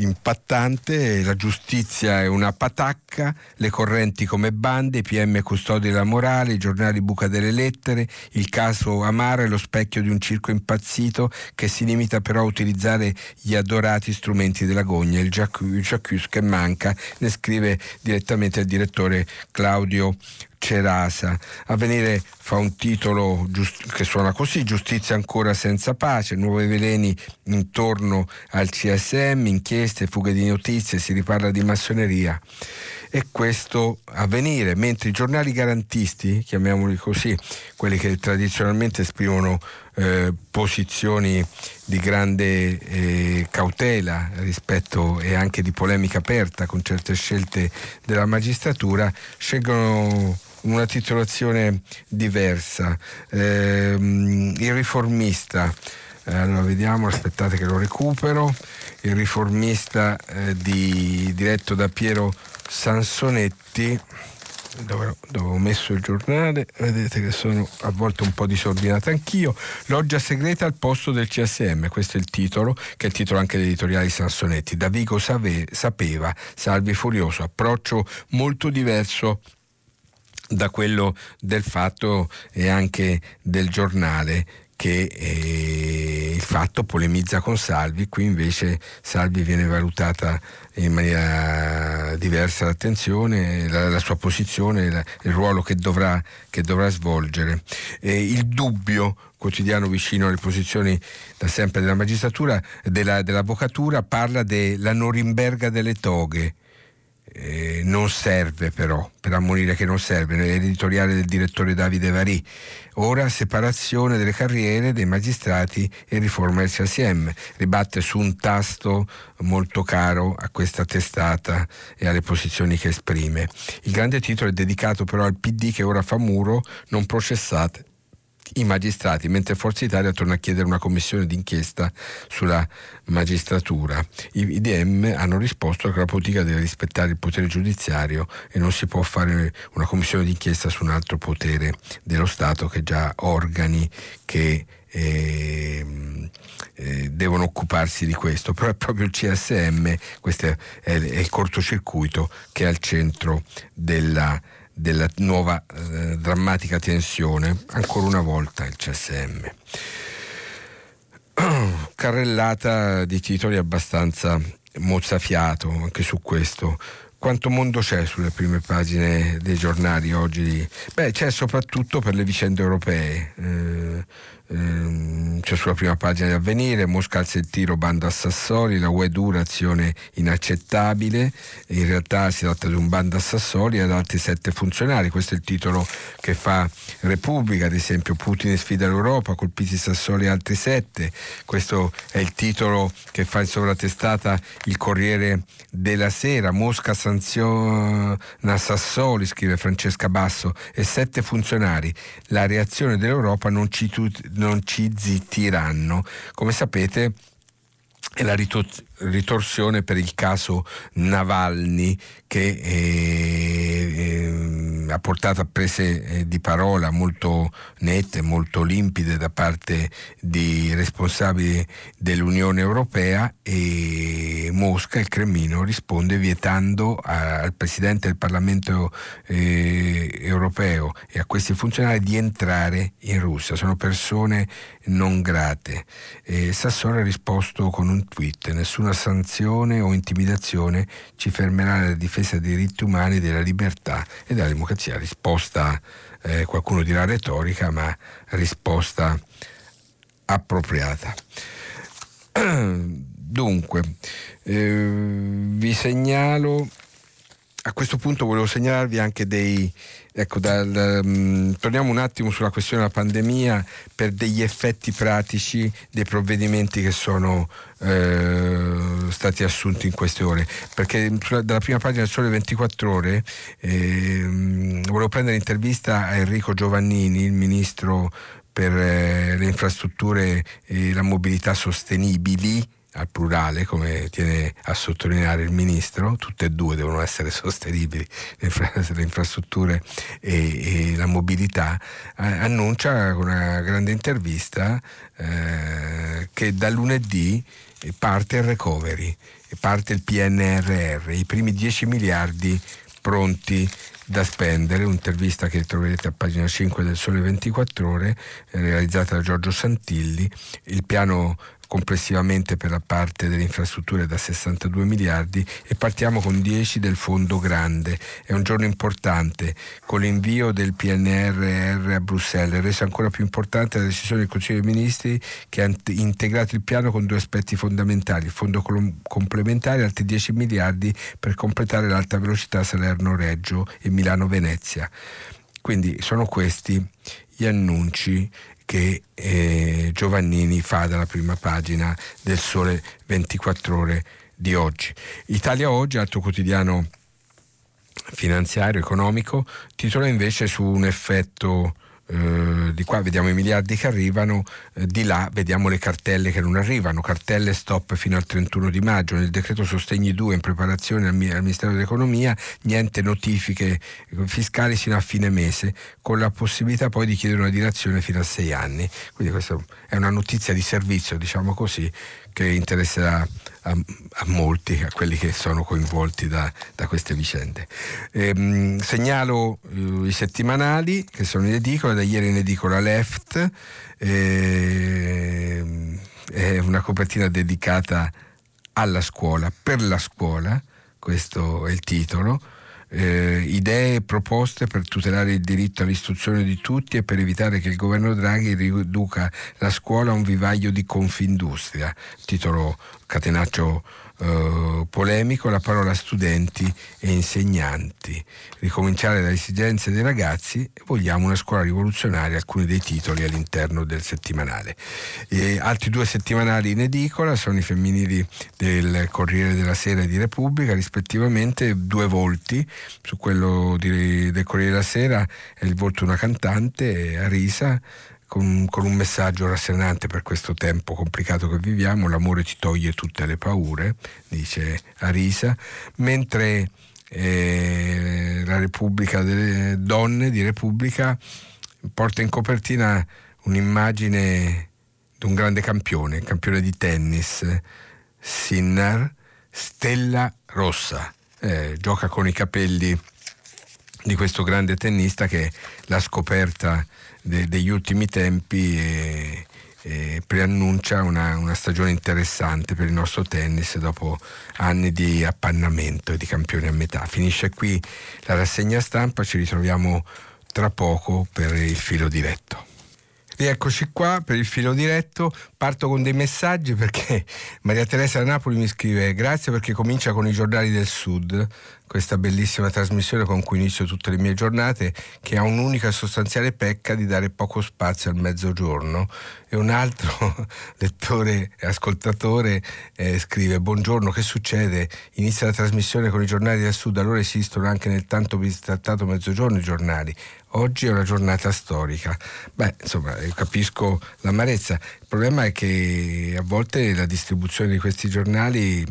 impattante, la giustizia è una patacca, le correnti agenti come bande, PM custodi della morale, i giornali buca delle lettere, il caso Amaro è lo specchio di un circo impazzito che si limita però a utilizzare gli adorati strumenti della gogna, il Jacques che manca, ne scrive direttamente il direttore Claudio Cerasa. Avvenire fa un titolo giust- che suona così, giustizia ancora senza pace, nuovi veleni intorno al CSM, inchieste, fughe di notizie, si riparla di massoneria e questo avvenire, mentre i giornali garantisti, chiamiamoli così, quelli che tradizionalmente esprimono eh, posizioni di grande eh, cautela rispetto e anche di polemica aperta con certe scelte della magistratura, scelgono una titolazione diversa. Eh, il riformista, eh, allora vediamo, aspettate che lo recupero, il riformista eh, di, diretto da Piero Sansonetti dove, dove, ho messo il giornale, vedete che sono a volte un po' disordinato anch'io, Loggia segreta al posto del CSM, questo è il titolo, che è il titolo anche dell'editoriale di Sansonetti, da Vigo save, sapeva, Salvi Furioso, approccio molto diverso da quello del fatto e anche del giornale che eh, il fatto polemizza con Salvi, qui invece Salvi viene valutata in maniera diversa l'attenzione, la, la sua posizione, la, il ruolo che dovrà, che dovrà svolgere. Eh, il dubbio quotidiano vicino alle posizioni da sempre della magistratura, della, dell'avvocatura, parla della Norimberga delle toghe eh, non serve però, per ammonire che non serve, l'editoriale del direttore Davide Varì. Ora separazione delle carriere dei magistrati e riforma del CSM. Ribatte su un tasto molto caro a questa testata e alle posizioni che esprime. Il grande titolo è dedicato però al PD che ora fa muro, non processate i magistrati, mentre Forza Italia torna a chiedere una commissione d'inchiesta sulla magistratura. I IDM hanno risposto che la politica deve rispettare il potere giudiziario e non si può fare una commissione d'inchiesta su un altro potere dello Stato che già organi che eh, eh, devono occuparsi di questo, però è proprio il CSM, questo è, è il cortocircuito che è al centro della della nuova eh, drammatica tensione, ancora una volta il CSM. Carrellata di titoli abbastanza mozzafiato anche su questo. Quanto mondo c'è sulle prime pagine dei giornali oggi? Beh, c'è soprattutto per le vicende europee. Eh, Ehm, c'è sulla prima pagina di avvenire, Mosca alza il tiro, bando a Sassoli, la UE dura, azione inaccettabile, in realtà si tratta di un bando a Sassoli ed altri sette funzionari, questo è il titolo che fa Repubblica, ad esempio Putin sfida l'Europa, colpiti Sassoli e altri sette, questo è il titolo che fa in sovratestata il Corriere della Sera, Mosca sanziona Sassoli, scrive Francesca Basso, e sette funzionari, la reazione dell'Europa non ci non ci zittiranno. Come sapete e la ritorsione per il caso Navalny che eh, eh, ha portato a prese eh, di parola molto nette, molto limpide da parte di responsabili dell'Unione Europea e Mosca, il Cremlino, risponde vietando a, al Presidente del Parlamento eh, europeo e a questi funzionari di entrare in Russia. Sono persone non grate. Sassone ha risposto con un tweet, nessuna sanzione o intimidazione ci fermerà nella difesa dei diritti umani, della libertà e della democrazia. Risposta, eh, qualcuno dirà retorica, ma risposta appropriata. Dunque, eh, vi segnalo, a questo punto volevo segnalarvi anche dei, Ecco, dal, um, torniamo un attimo sulla questione della pandemia per degli effetti pratici dei provvedimenti che sono eh, stati assunti in queste ore. Perché sulla, dalla prima pagina del Sole 24 Ore eh, volevo prendere l'intervista a Enrico Giovannini, il ministro per eh, le infrastrutture e la mobilità sostenibili al plurale, come tiene a sottolineare il Ministro, tutte e due devono essere sostenibili, le infrastrutture e, e la mobilità, eh, annuncia una grande intervista eh, che da lunedì parte il recovery, parte il PNRR, i primi 10 miliardi pronti da spendere, un'intervista che troverete a pagina 5 del Sole 24 ore, realizzata da Giorgio Santilli, il piano complessivamente per la parte delle infrastrutture da 62 miliardi e partiamo con 10 del fondo grande. È un giorno importante con l'invio del PNRR a Bruxelles, reso ancora più importante la decisione del Consiglio dei Ministri che ha integrato il piano con due aspetti fondamentali, il fondo complementare altri 10 miliardi per completare l'alta velocità Salerno-Reggio e Milano-Venezia. Quindi sono questi gli annunci che eh, Giovannini fa dalla prima pagina del Sole 24 ore di oggi. Italia Oggi, altro quotidiano finanziario, economico, titola invece su un effetto eh, di qua vediamo i miliardi che arrivano, eh, di là vediamo le cartelle che non arrivano, cartelle stop fino al 31 di maggio, nel decreto sostegni 2 in preparazione al, al Ministero dell'Economia, niente notifiche fiscali sino a fine mese, con la possibilità poi di chiedere una dilazione fino a sei anni. Quindi questa è una notizia di servizio, diciamo così, che interesserà a, a, molti, a quelli che sono coinvolti da, da queste vicende. Ehm, segnalo eh, i settimanali che sono in edicola, da ieri in edicola Left, ehm, è una copertina dedicata alla scuola, per la scuola, questo è il titolo eh, idee e proposte per tutelare il diritto all'istruzione di tutti e per evitare che il governo Draghi riduca la scuola a un vivaio di confindustria. Titolo catenaccio eh, polemico la parola studenti e insegnanti. Ricominciare dalle esigenze dei ragazzi, vogliamo una scuola rivoluzionaria, alcuni dei titoli all'interno del settimanale. E altri due settimanali in edicola sono i femminili del Corriere della Sera e di Repubblica, rispettivamente due volti, su quello di, del Corriere della Sera è il volto di una cantante, Arisa, con, con, un messaggio rasserenante per questo tempo complicato che viviamo, l'amore ti toglie tutte le paure, dice Arisa, mentre eh, la Repubblica delle donne di Repubblica porta in copertina un'immagine di un grande campione, campione di tennis, Sinner, Stella Rossa, eh, gioca con i capelli di questo grande tennista che l'ha scoperta de, degli ultimi tempi e, e preannuncia una, una, stagione interessante per il nostro tennis dopo anni di appannamento e di campioni a metà. Finisce qui la rassegna stampa, ci ritroviamo tra poco per il filo diretto. Rieccoci qua per il filo diretto, parto con dei messaggi perché Maria Teresa da Napoli mi scrive grazie perché comincia con i giornali del sud, questa bellissima trasmissione con cui inizio tutte le mie giornate, che ha un'unica sostanziale pecca di dare poco spazio al mezzogiorno. E un altro lettore e ascoltatore eh, scrive: Buongiorno, che succede? Inizia la trasmissione con i giornali del sud, allora esistono anche nel tanto bistrattato mezzogiorno i giornali. oggi è una giornata storica. Beh, insomma, capisco l'amarezza. Il problema è che a volte la distribuzione di questi giornali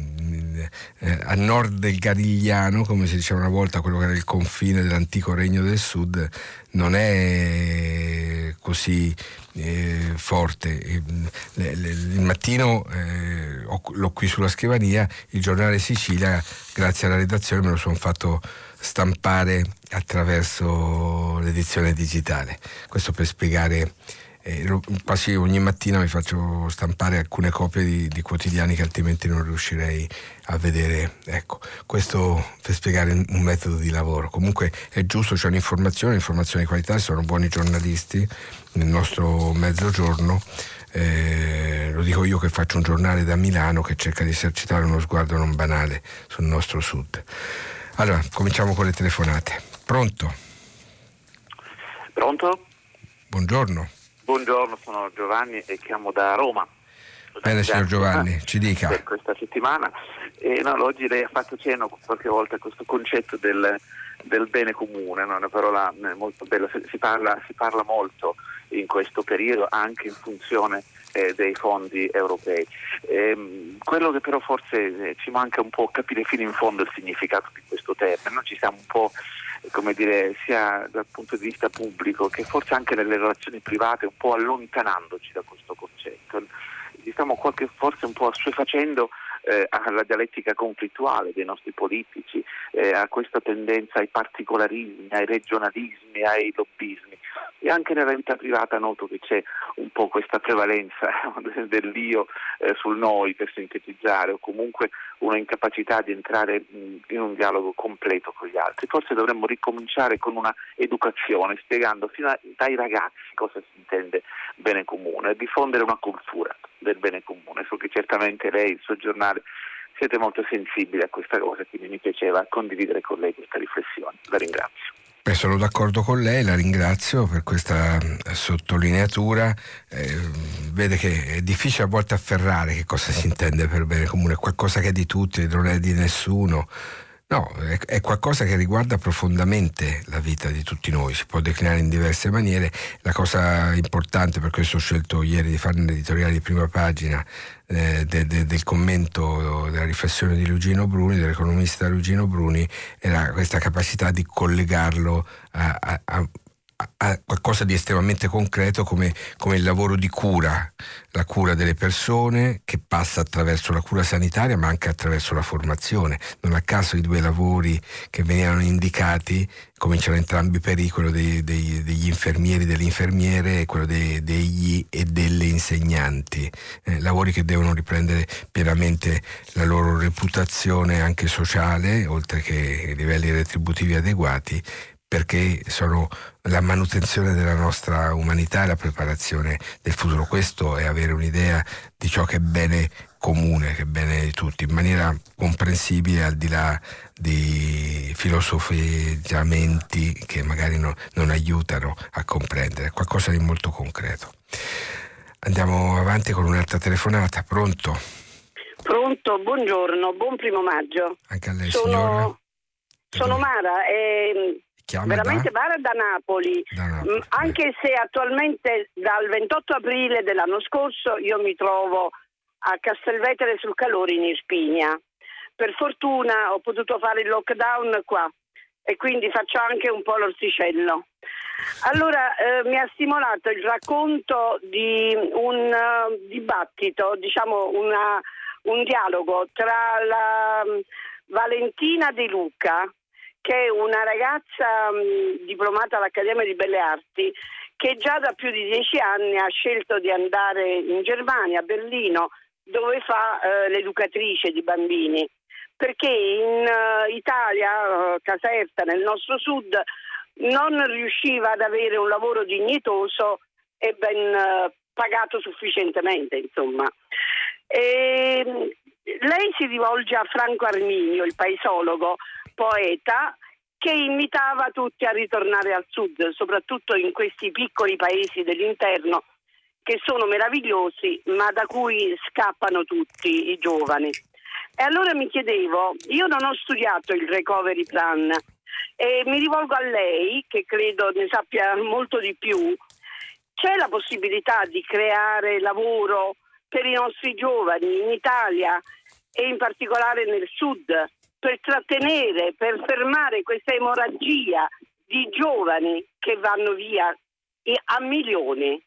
eh, a nord del Garigliano, come si diceva una volta, quello che era il confine dell'antico regno del sud, non è così eh, forte. Il mattino eh, l'ho qui sulla scrivania, il giornale Sicilia, grazie alla redazione, me lo sono fatto stampare attraverso l'edizione digitale. Questo per spiegare eh, quasi ogni mattina mi faccio stampare alcune copie di, di, quotidiani che altrimenti non riuscirei a vedere. Ecco, questo per spiegare un metodo di lavoro. Comunque è giusto, c'è un'informazione, un'informazione di qualità, sono buoni giornalisti nel nostro mezzogiorno. Eh, lo dico io che faccio un giornale da Milano che cerca di esercitare uno sguardo non banale sul nostro sud. Allora, cominciamo con le telefonate. Pronto? Pronto? Buongiorno. Buongiorno, sono Giovanni e chiamo da Roma. Bene signor Giovanni, ci dica. Per questa settimana. E, no, oggi lei ha fatto cenno qualche volta a questo concetto del, del bene comune, no? una parola eh, molto bella, si parla, si parla, molto in questo periodo anche in funzione eh, dei fondi europei. Eh, quello che però forse eh, ci manca un po' capire fino in fondo il significato di questo termine, no? ci siamo un po' come dire, sia dal punto di vista pubblico che forse anche nelle relazioni private un po' allontanandoci da questo concetto. Ci stiamo qualche, forse un po' assuefacendo eh, alla dialettica conflittuale dei nostri politici, eh, a questa tendenza ai particolarismi, ai regionalismi, ai lobbismi. E anche nella vita privata noto che c'è un po' questa prevalenza dell'io eh, sul noi per sintetizzare o comunque una incapacità di entrare in un dialogo completo con gli altri. Forse dovremmo ricominciare con una educazione spiegando fino a, dai ragazzi cosa si intende bene comune diffondere una cultura del bene comune. So che certamente lei, il suo giornale, siete molto sensibili a questa cosa, quindi mi piaceva condividere con lei questa riflessione. La ringrazio. Beh, sono d'accordo con lei, la ringrazio per questa eh, sottolineatura. Eh, vede che è difficile a volte afferrare che cosa si intende per bene comune, qualcosa che è di tutti, non è di nessuno. No, è, è, qualcosa che riguarda profondamente la vita di tutti noi, si può declinare in diverse maniere. La cosa importante, per questo ho scelto ieri di fare un editoriale di prima pagina eh, de, de, del commento, della riflessione di Lugino Bruni, dell'economista Lugino Bruni, era questa capacità di collegarlo a, a, a a qualcosa di estremamente concreto come, come, il lavoro di cura, la cura delle persone che passa attraverso la cura sanitaria ma anche attraverso la formazione. Non a caso i due lavori che venivano indicati cominciano entrambi per quello dei, dei, degli infermieri, delle infermiere e quello dei, degli e delle insegnanti. Eh, lavori che devono riprendere pienamente la loro reputazione anche sociale, oltre che i livelli retributivi adeguati, perché sono la manutenzione della nostra umanità e la preparazione del futuro. Questo è avere un'idea di ciò che è bene comune, che è bene di tutti, in maniera comprensibile al di là di filosofeggiamenti che magari no, non aiutano a comprendere, qualcosa di molto concreto. Andiamo avanti con un'altra telefonata, pronto? Pronto, buongiorno, buon primo maggio. Anche a lei sono, signora? Sono Mara e Chiama veramente da? da Napoli, da Napoli. Mm, anche se attualmente dal 28 aprile dell'anno scorso io mi trovo a Castelvetere sul Calore in Irpinia. Per fortuna ho potuto fare il lockdown qua e quindi faccio anche un po' l'orticello. Allora eh, mi ha stimolato il racconto di un uh, dibattito, diciamo una, un dialogo tra la um, Valentina De Luca, che è una ragazza mh, diplomata all'Accademia di Belle Arti che già da più di dieci anni ha scelto di andare in Germania, a Berlino, dove fa eh, l'educatrice di bambini. Perché in uh, Italia, uh, Caserta, nel nostro sud, non riusciva ad avere un lavoro dignitoso e ben uh, pagato sufficientemente, insomma. E, lei si rivolge a Franco Arminio, il paesologo, poeta che invitava tutti a ritornare al sud, soprattutto in questi piccoli paesi dell'interno che sono meravigliosi, ma da cui scappano tutti i giovani. E allora mi chiedevo, io non ho studiato il recovery plan, E mi rivolgo a lei, che credo ne sappia molto di più. C'è la possibilità di creare lavoro per i nostri giovani in Italia e in particolare nel sud per trattenere, per fermare questa emorragia di giovani che vanno via a milioni.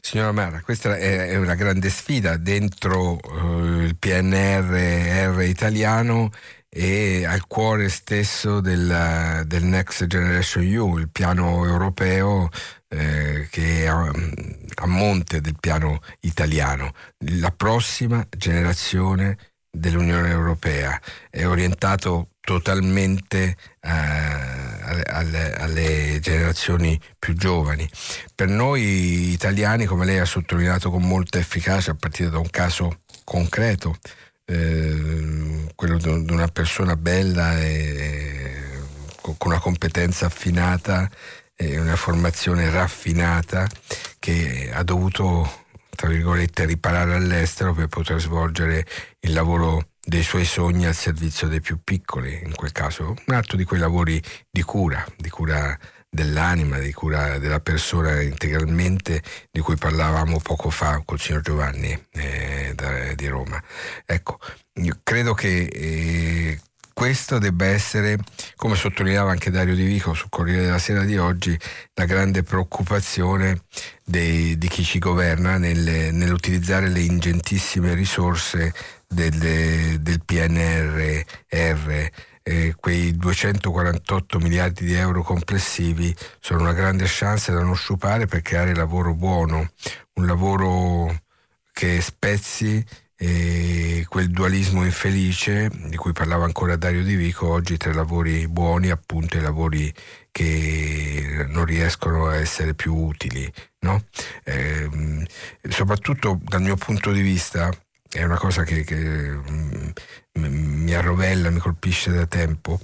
Signora Mara, questa è una grande sfida dentro uh, il PNRR italiano e al cuore stesso del, del Next Generation EU, il piano europeo eh, che è a, a monte del piano italiano. La prossima generazione dell'Unione Europea è orientato totalmente eh, alle, alle, generazioni più giovani. Per noi italiani, come lei ha sottolineato con molta efficacia, a partire da un caso concreto, eh, quello di una persona bella e con una competenza affinata e una formazione raffinata che ha dovuto tra virgolette riparare all'estero per poter svolgere il lavoro dei suoi sogni al servizio dei più piccoli, in quel caso un atto di quei lavori di cura, di cura dell'anima, di cura della persona integralmente, di cui parlavamo poco fa col signor Giovanni eh, da, di Roma. Ecco, io credo che eh, questo debba essere, come sottolineava anche Dario Di Vico sul Corriere della Sera di oggi, la grande preoccupazione dei, di chi ci governa nel, nell'utilizzare le ingentissime risorse del, del PNRR. Eh, quei 248 miliardi di euro complessivi sono una grande chance da non sciupare per creare lavoro buono, un lavoro che spezzi eh, quel dualismo infelice di cui parlava ancora Dario Di Vico oggi tra lavori buoni appunto i lavori che non riescono a essere più utili no? eh, soprattutto dal mio punto di vista è una cosa che, che mm, mi arrovella, mi colpisce da tempo.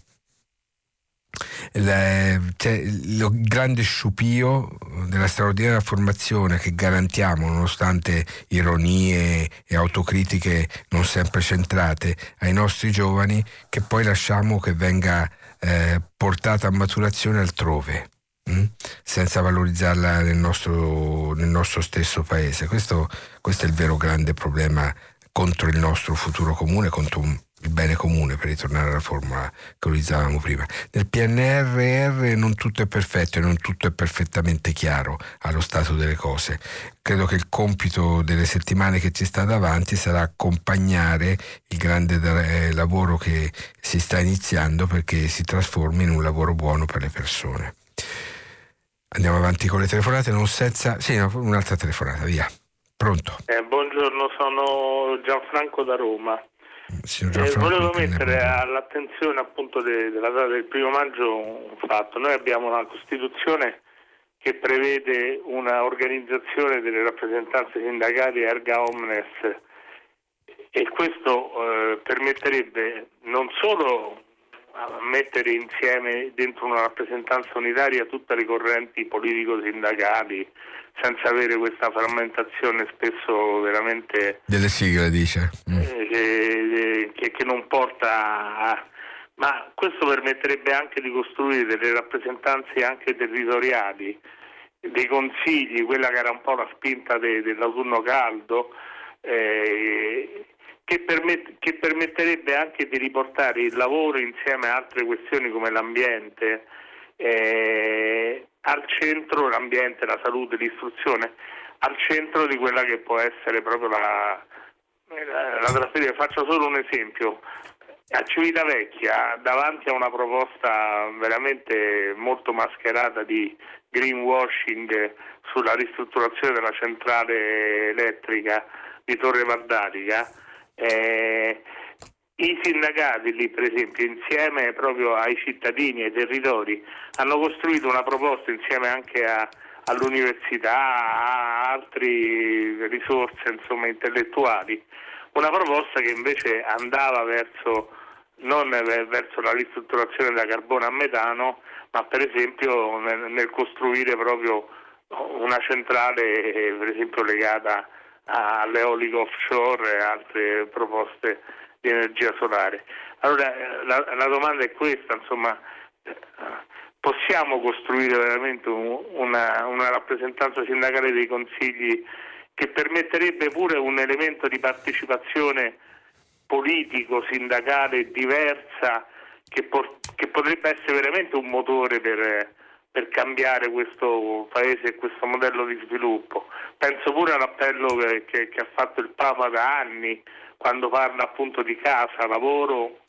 La, cioè, il grande sciupio della straordinaria formazione che garantiamo nonostante ironie e autocritiche non sempre centrate ai nostri giovani che poi lasciamo che venga eh, portata a maturazione altrove mh? Mm? senza valorizzarla nel nostro, nel nostro stesso paese questo, questo, è il vero grande problema contro il nostro futuro comune, contro un, il bene comune, per ritornare alla formula che utilizzavamo prima. Nel PNRR non tutto è perfetto e non tutto è perfettamente chiaro allo stato delle cose. Credo che il compito delle settimane che ci sta davanti sarà accompagnare il grande eh, lavoro che si sta iniziando perché si trasformi in un lavoro buono per le persone. Andiamo avanti con le telefonate, non senza... Sì, un'altra telefonata, via. Pronto? Eh, buongiorno, sono Gianfranco da Roma. Eh, volevo mettere all'attenzione appunto de, della data del primo maggio un fatto. Noi abbiamo una Costituzione che prevede una organizzazione delle rappresentanze sindacali erga omnes e questo eh, permetterebbe non solo mettere insieme dentro una rappresentanza unitaria tutte le correnti politico-sindacali senza avere questa frammentazione spesso veramente... Delle sigle dice. Mm. Eh, che, che, non porta a... Ma questo permetterebbe anche di costruire delle rappresentanze anche territoriali, dei consigli, quella che era un po' la spinta de, dell'autunno caldo, eh, che, permet, che, permetterebbe anche di riportare il lavoro insieme a altre questioni come l'ambiente eh, al centro, l'ambiente, la salute, l'istruzione, al centro di quella che può essere proprio la, la, la trasferita. Faccio solo un esempio. A Civitavecchia, davanti a una proposta veramente molto mascherata di greenwashing sulla ristrutturazione della centrale elettrica di Torre Vardarica, eh, i sindacati per esempio, insieme proprio ai cittadini, ai territori, hanno costruito una proposta insieme anche a, all'università, a altre risorse insomma, intellettuali, una proposta che invece andava verso non verso la ristrutturazione da carbone a metano, ma per esempio nel, nel costruire proprio una centrale per esempio legata all'eolico offshore e altre proposte di energia solare. Allora la, la domanda è questa, insomma, possiamo costruire veramente una, una rappresentanza sindacale dei consigli che permetterebbe pure un elemento di partecipazione politico, sindacale diversa che, por- che potrebbe essere veramente un motore per, per, cambiare questo paese e questo modello di sviluppo. Penso pure all'appello che, che, che ha fatto il Papa da anni quando parla appunto di casa, lavoro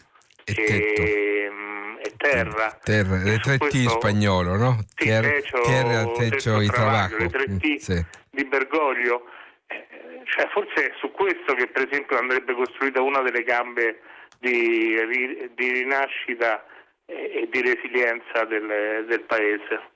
e, e, mm, e terra. terra. Le tre T in spagnolo, no? Sì, terra, techo, terra, techo, e trabajo. Le tre T mm, sì. di Bergoglio. Eh, cioè, forse è su questo che per esempio andrebbe costruita una delle gambe di, di rinascita e di resilienza del, del paese.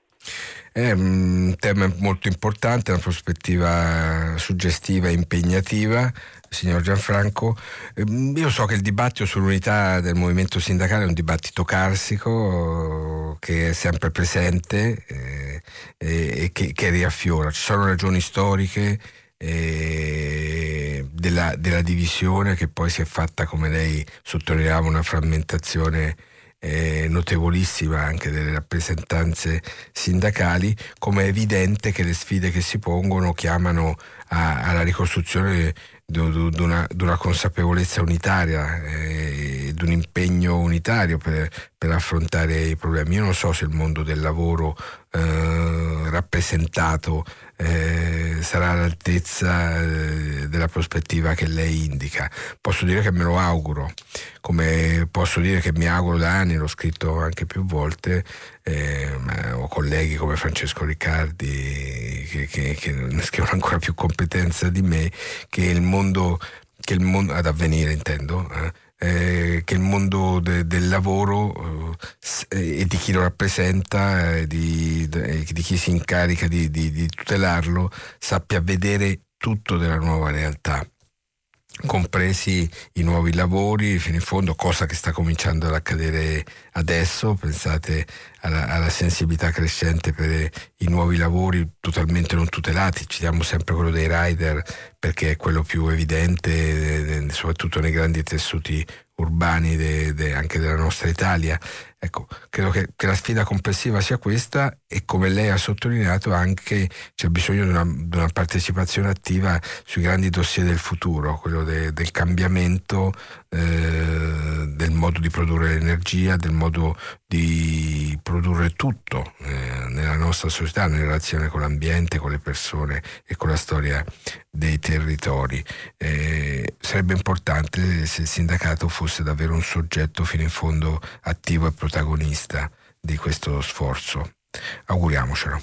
È un tema molto importante, una prospettiva suggestiva e impegnativa signor Gianfranco. Ehm, io so che il dibattito sull'unità del movimento sindacale è un dibattito carsico che è sempre presente eh, e che, che, riaffiora. Ci sono ragioni storiche eh, della, della, divisione che poi si è fatta, come lei sottolineava, una frammentazione eh, notevolissima anche delle rappresentanze sindacali, come è evidente che le sfide che si pongono chiamano a, alla ricostruzione di una, consapevolezza unitaria e di un impegno unitario per, per, affrontare i problemi. Io non so se il mondo del lavoro eh, rappresentato eh, sarà all'altezza eh, della prospettiva che lei indica. Posso dire che me lo auguro, come posso dire che mi auguro da anni, l'ho scritto anche più volte, eh, ho colleghi come Francesco Riccardi che, che, che scrivono ancora più competenza di me, che il mondo, che il mondo ad avvenire intendo, eh, eh, che il mondo de, del lavoro eh, e di chi lo rappresenta e di, de, di, chi si incarica di, di, di tutelarlo sappia vedere tutto della nuova realtà compresi i nuovi lavori fino in fondo, cosa che sta cominciando ad accadere adesso, pensate alla, alla, sensibilità crescente per i nuovi lavori totalmente non tutelati, citiamo sempre quello dei rider perché è quello più evidente, soprattutto nei grandi tessuti urbani de, de, anche della nostra Italia. Ecco, credo che, che, la sfida complessiva sia questa e come lei ha sottolineato anche c'è bisogno di una, di una partecipazione attiva sui grandi dossier del futuro, quello de, del cambiamento eh, del modo di produrre l'energia, del modo di produrre tutto nella nostra società, in relazione con l'ambiente, con le persone e con la storia dei territori. Eh, sarebbe importante se il sindacato fosse davvero un soggetto fino in fondo attivo e protagonista di questo sforzo. Auguriamocelo.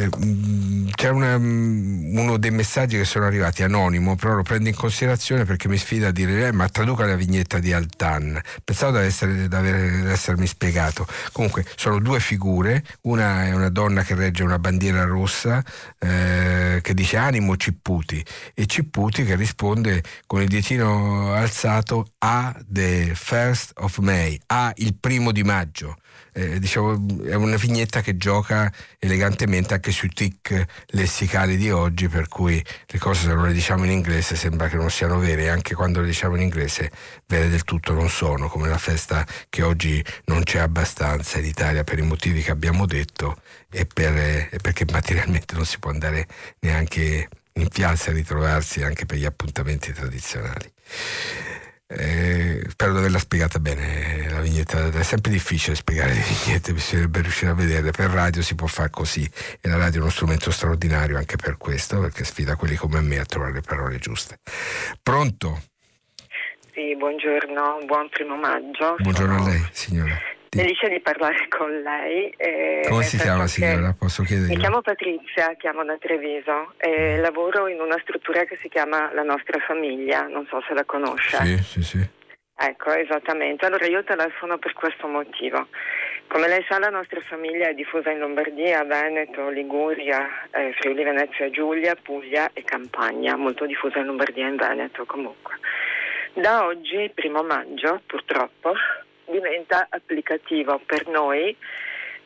Eh, mm, c'è una, mm, uno dei messaggi che sono arrivati anonimo, però lo prendo in considerazione perché mi sfida a dire eh, ma traduca la vignetta di Altan. Pensavo di, essermi spiegato. Comunque sono due figure, una è una donna che regge una bandiera rossa eh, che dice animo Cipputi e Cipputi che risponde con il dietino alzato a the first of May, a il primo di maggio eh, diciamo, è una vignetta che gioca elegantemente anche sui tic lessicali di oggi, per cui le cose se non le diciamo in inglese sembra che non siano vere, e anche quando le diciamo in inglese vere del tutto non sono, come la festa che oggi non c'è abbastanza in Italia per i motivi che abbiamo detto e, per, e perché materialmente non si può andare neanche in piazza a ritrovarsi anche per gli appuntamenti tradizionali. Eh, spero di averla spiegata bene la vignetta. È sempre difficile spiegare le vignette, bisognerebbe riuscire a vederle. Per radio si può fare così e la radio è uno strumento straordinario anche per questo, perché sfida quelli come me a trovare le parole giuste. Pronto? Sì, buongiorno, buon primo maggio. Buongiorno Sono... a lei, signora. Felice di parlare con lei. Eh, Come si chiama signora? Posso chiedere? Mi chiamo Patrizia, chiamo da Treviso e mm. lavoro in una struttura che si chiama La nostra famiglia, non so se la conosce. Sì, sì, sì. Ecco, esattamente. Allora io telefono per questo motivo. Come lei sa la nostra famiglia è diffusa in Lombardia, Veneto, Liguria, eh, Friuli Venezia Giulia, Puglia e Campania, molto diffusa in Lombardia e in Veneto comunque. Da oggi, primo maggio, purtroppo, diventa applicativo per noi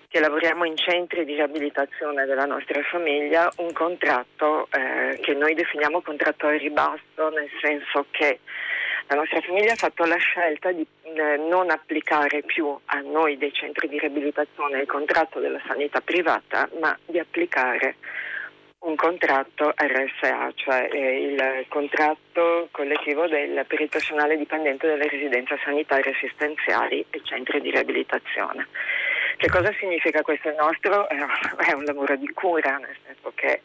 che lavoriamo in centri di riabilitazione della nostra famiglia un contratto eh, che noi definiamo contratto a ribasso, nel senso che La nostra famiglia ha fatto la scelta di eh, non applicare più a noi dei centri di riabilitazione il contratto della sanità privata, ma di applicare un contratto RSA, cioè eh, il contratto collettivo del, per il personale dipendente delle residenze sanitarie assistenziali e centri di riabilitazione. Che cosa significa questo? Il nostro è un lavoro di cura, nel senso che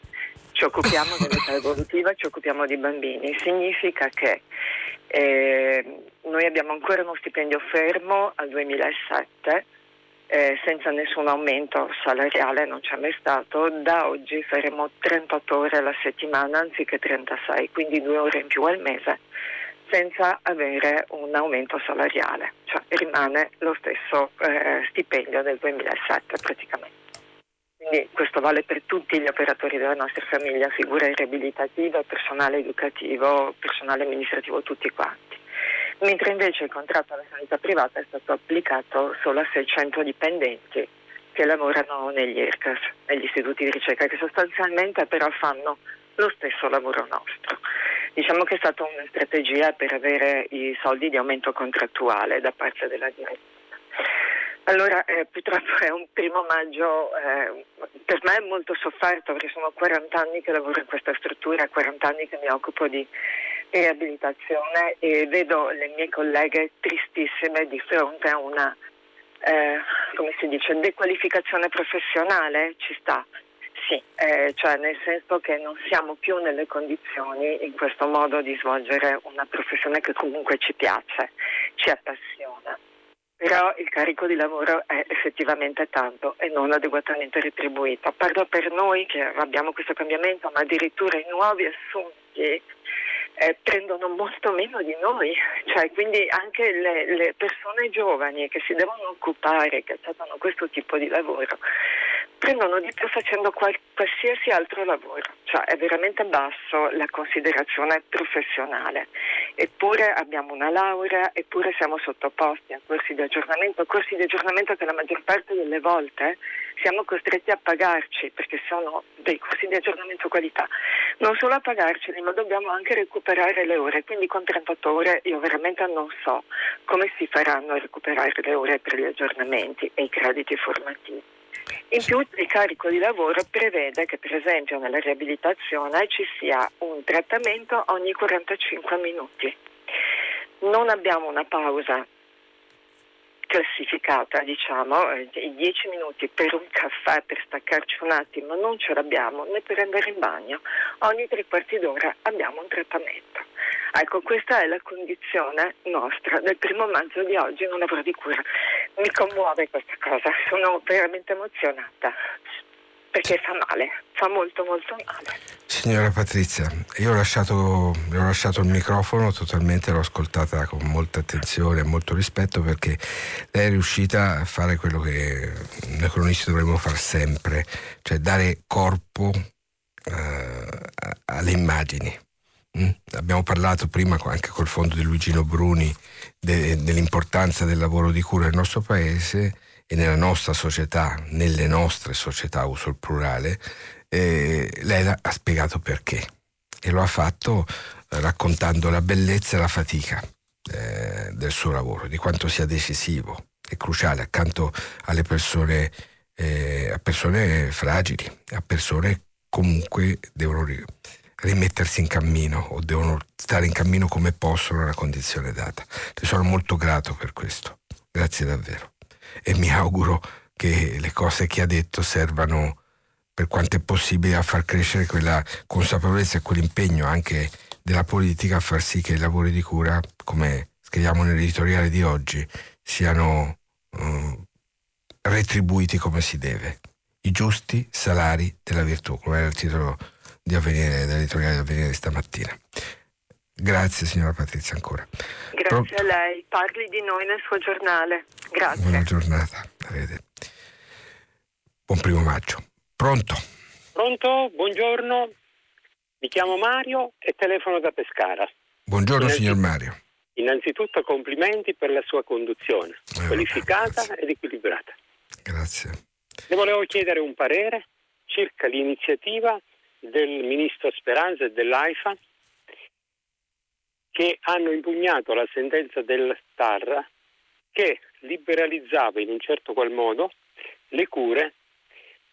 ci occupiamo dell'età evolutiva, ci occupiamo di bambini. Significa che eh, noi abbiamo ancora uno stipendio fermo al 2007 eh, senza nessun aumento salariale, non c'è mai stato. Da oggi faremo 38 ore alla settimana anziché 36, quindi due ore in più al mese senza avere un aumento salariale, cioè rimane lo stesso eh, stipendio del 2007 praticamente. Quindi questo vale per tutti gli operatori della nostra famiglia, figure riabilitative, personale educativo, personale amministrativo, tutti quanti mentre invece il contratto alla sanità privata è stato applicato solo a 600 dipendenti che lavorano negli IRCAS, negli istituti di ricerca, che sostanzialmente però fanno lo stesso lavoro nostro. Diciamo che è stata una strategia per avere i soldi di aumento contrattuale da parte della direzione. Allora, eh, purtroppo è un primo maggio, eh, per me è molto sofferto perché sono 40 anni che lavoro in questa struttura, 40 anni che mi occupo di riabilitazione e vedo le mie colleghe tristissime di fronte a una, eh, come si dice, dequalificazione professionale, ci sta. Sì, eh, cioè nel senso che non siamo più nelle condizioni in questo modo di svolgere una professione che comunque ci piace, ci appassiona. Però il carico di lavoro è effettivamente tanto e non adeguatamente retribuito. Parlo per noi che abbiamo questo cambiamento, ma addirittura i nuovi assunti eh, prendono molto meno di noi, cioè, quindi anche le, le, persone giovani che si devono occupare, che accettano questo tipo di lavoro, prendono di più facendo qual- qualsiasi altro lavoro, cioè è veramente basso la considerazione professionale, eppure abbiamo una laurea, eppure siamo sottoposti a corsi di aggiornamento, corsi di aggiornamento che la maggior parte delle volte siamo costretti a pagarci perché sono dei corsi di aggiornamento qualità, non solo a pagarceli ma dobbiamo anche recuperare le ore, quindi con 38 ore io veramente non so come si faranno a recuperare le ore per gli aggiornamenti e i crediti formativi. In più il carico di lavoro prevede che per esempio nella riabilitazione ci sia un trattamento ogni 45 minuti. Non abbiamo una pausa classificata, diciamo, eh, i 10 minuti per un caffè, per staccarci un attimo, non ce l'abbiamo né per andare in bagno. Ogni tre quarti d'ora abbiamo un trattamento. Ecco, questa è la condizione nostra del primo maggio di oggi, non avrò di cura. Mi commuove questa cosa, sono veramente emozionata perché fa male, fa molto molto male. Signora Patrizia, io ho lasciato, ho lasciato, il microfono totalmente, l'ho ascoltata con molta attenzione e molto rispetto perché lei è riuscita a fare quello che noi cronisti dovremmo fare sempre, cioè dare corpo eh, alle immagini. Mm? Abbiamo parlato prima anche col fondo di Luigino Bruni de, dell'importanza del lavoro di cura nel nostro paese e nella nostra società, nelle nostre società, uso il plurale, eh, lei ha spiegato perché e lo ha fatto raccontando la bellezza e la fatica eh, del suo lavoro, di quanto sia decisivo e cruciale accanto alle persone, eh, a persone fragili, a persone comunque devono rimettersi in cammino o devono stare in cammino come possono nella condizione data. Le sono molto grato per questo. Grazie davvero e mi auguro che le cose che ha detto servano per quanto è possibile a far crescere quella consapevolezza e quell'impegno anche della politica a far sì che i lavori di cura, come scriviamo nell'editoriale di oggi, siano uh, retribuiti come si deve. I giusti salari della virtù, come era il titolo di avvenire, dell'editoriale di avvenire stamattina. Grazie signora Patrizia ancora. Grazie Pro... a lei, parli di noi nel suo giornale. Grazie. Buona giornata, vede. Buon primo maggio. Pronto? Pronto, buongiorno. Mi chiamo Mario e telefono da Pescara. Buongiorno signor Mario. Innanzitutto complimenti per la sua conduzione, eh, qualificata vabbè, ed equilibrata. Grazie. Le volevo chiedere un parere circa l'iniziativa del ministro Speranza e dell'AIFA che hanno impugnato la sentenza del TAR che liberalizzava in un certo qual modo le cure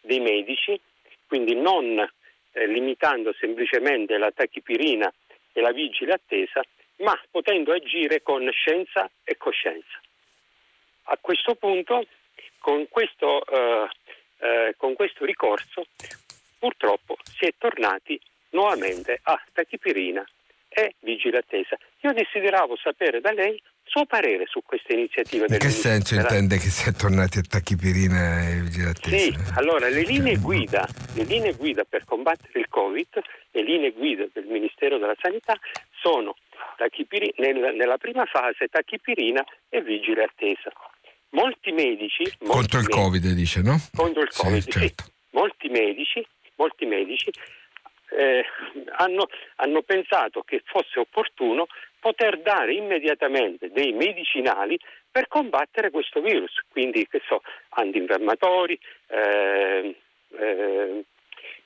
dei medici, quindi non eh, limitando semplicemente la tachipirina e la vigile attesa, ma potendo agire con scienza e coscienza. A questo punto, con questo, eh, eh, con questo ricorso, purtroppo si è tornati nuovamente a tachipirina e vigile attesa. Io desideravo sapere da lei suo parere su questa iniziativa. In che senso intende che si è tornati a tachipirina e vigile attesa? Sì, allora le linee, guida, le linee guida per combattere il Covid, le linee guida del Ministero della Sanità sono nel, nella prima fase tachipirina e vigile attesa. Molti medici... Molti contro il Covid dice, no? Contro il Covid, sì. Certo. sì. Molti medici, molti medici eh, hanno, hanno pensato che fosse opportuno poter dare immediatamente dei medicinali per combattere questo virus, quindi che so, antinfiammatori, eh, eh,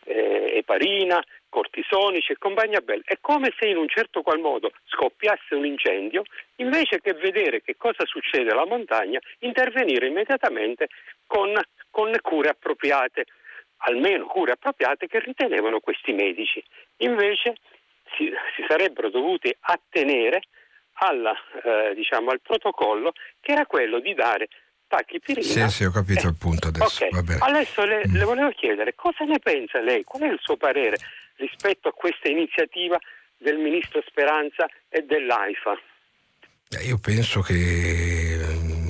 eparina, cortisonici e compagnia bella. È come se in un certo qual modo scoppiasse un incendio, invece che vedere che cosa succede alla montagna, intervenire immediatamente con, con cure appropriate almeno cure appropriate che ritenevano questi medici. Invece si, si sarebbero dovuti attenere alla, eh, diciamo, al protocollo che era quello di dare tachipirina. Sì, sì, ho capito eh, il punto adesso. Okay. Adesso le, mm. le volevo chiedere cosa ne pensa lei, qual è il suo parere rispetto a questa iniziativa del Ministro Speranza e dell'AIFA? Eh, io penso che mm,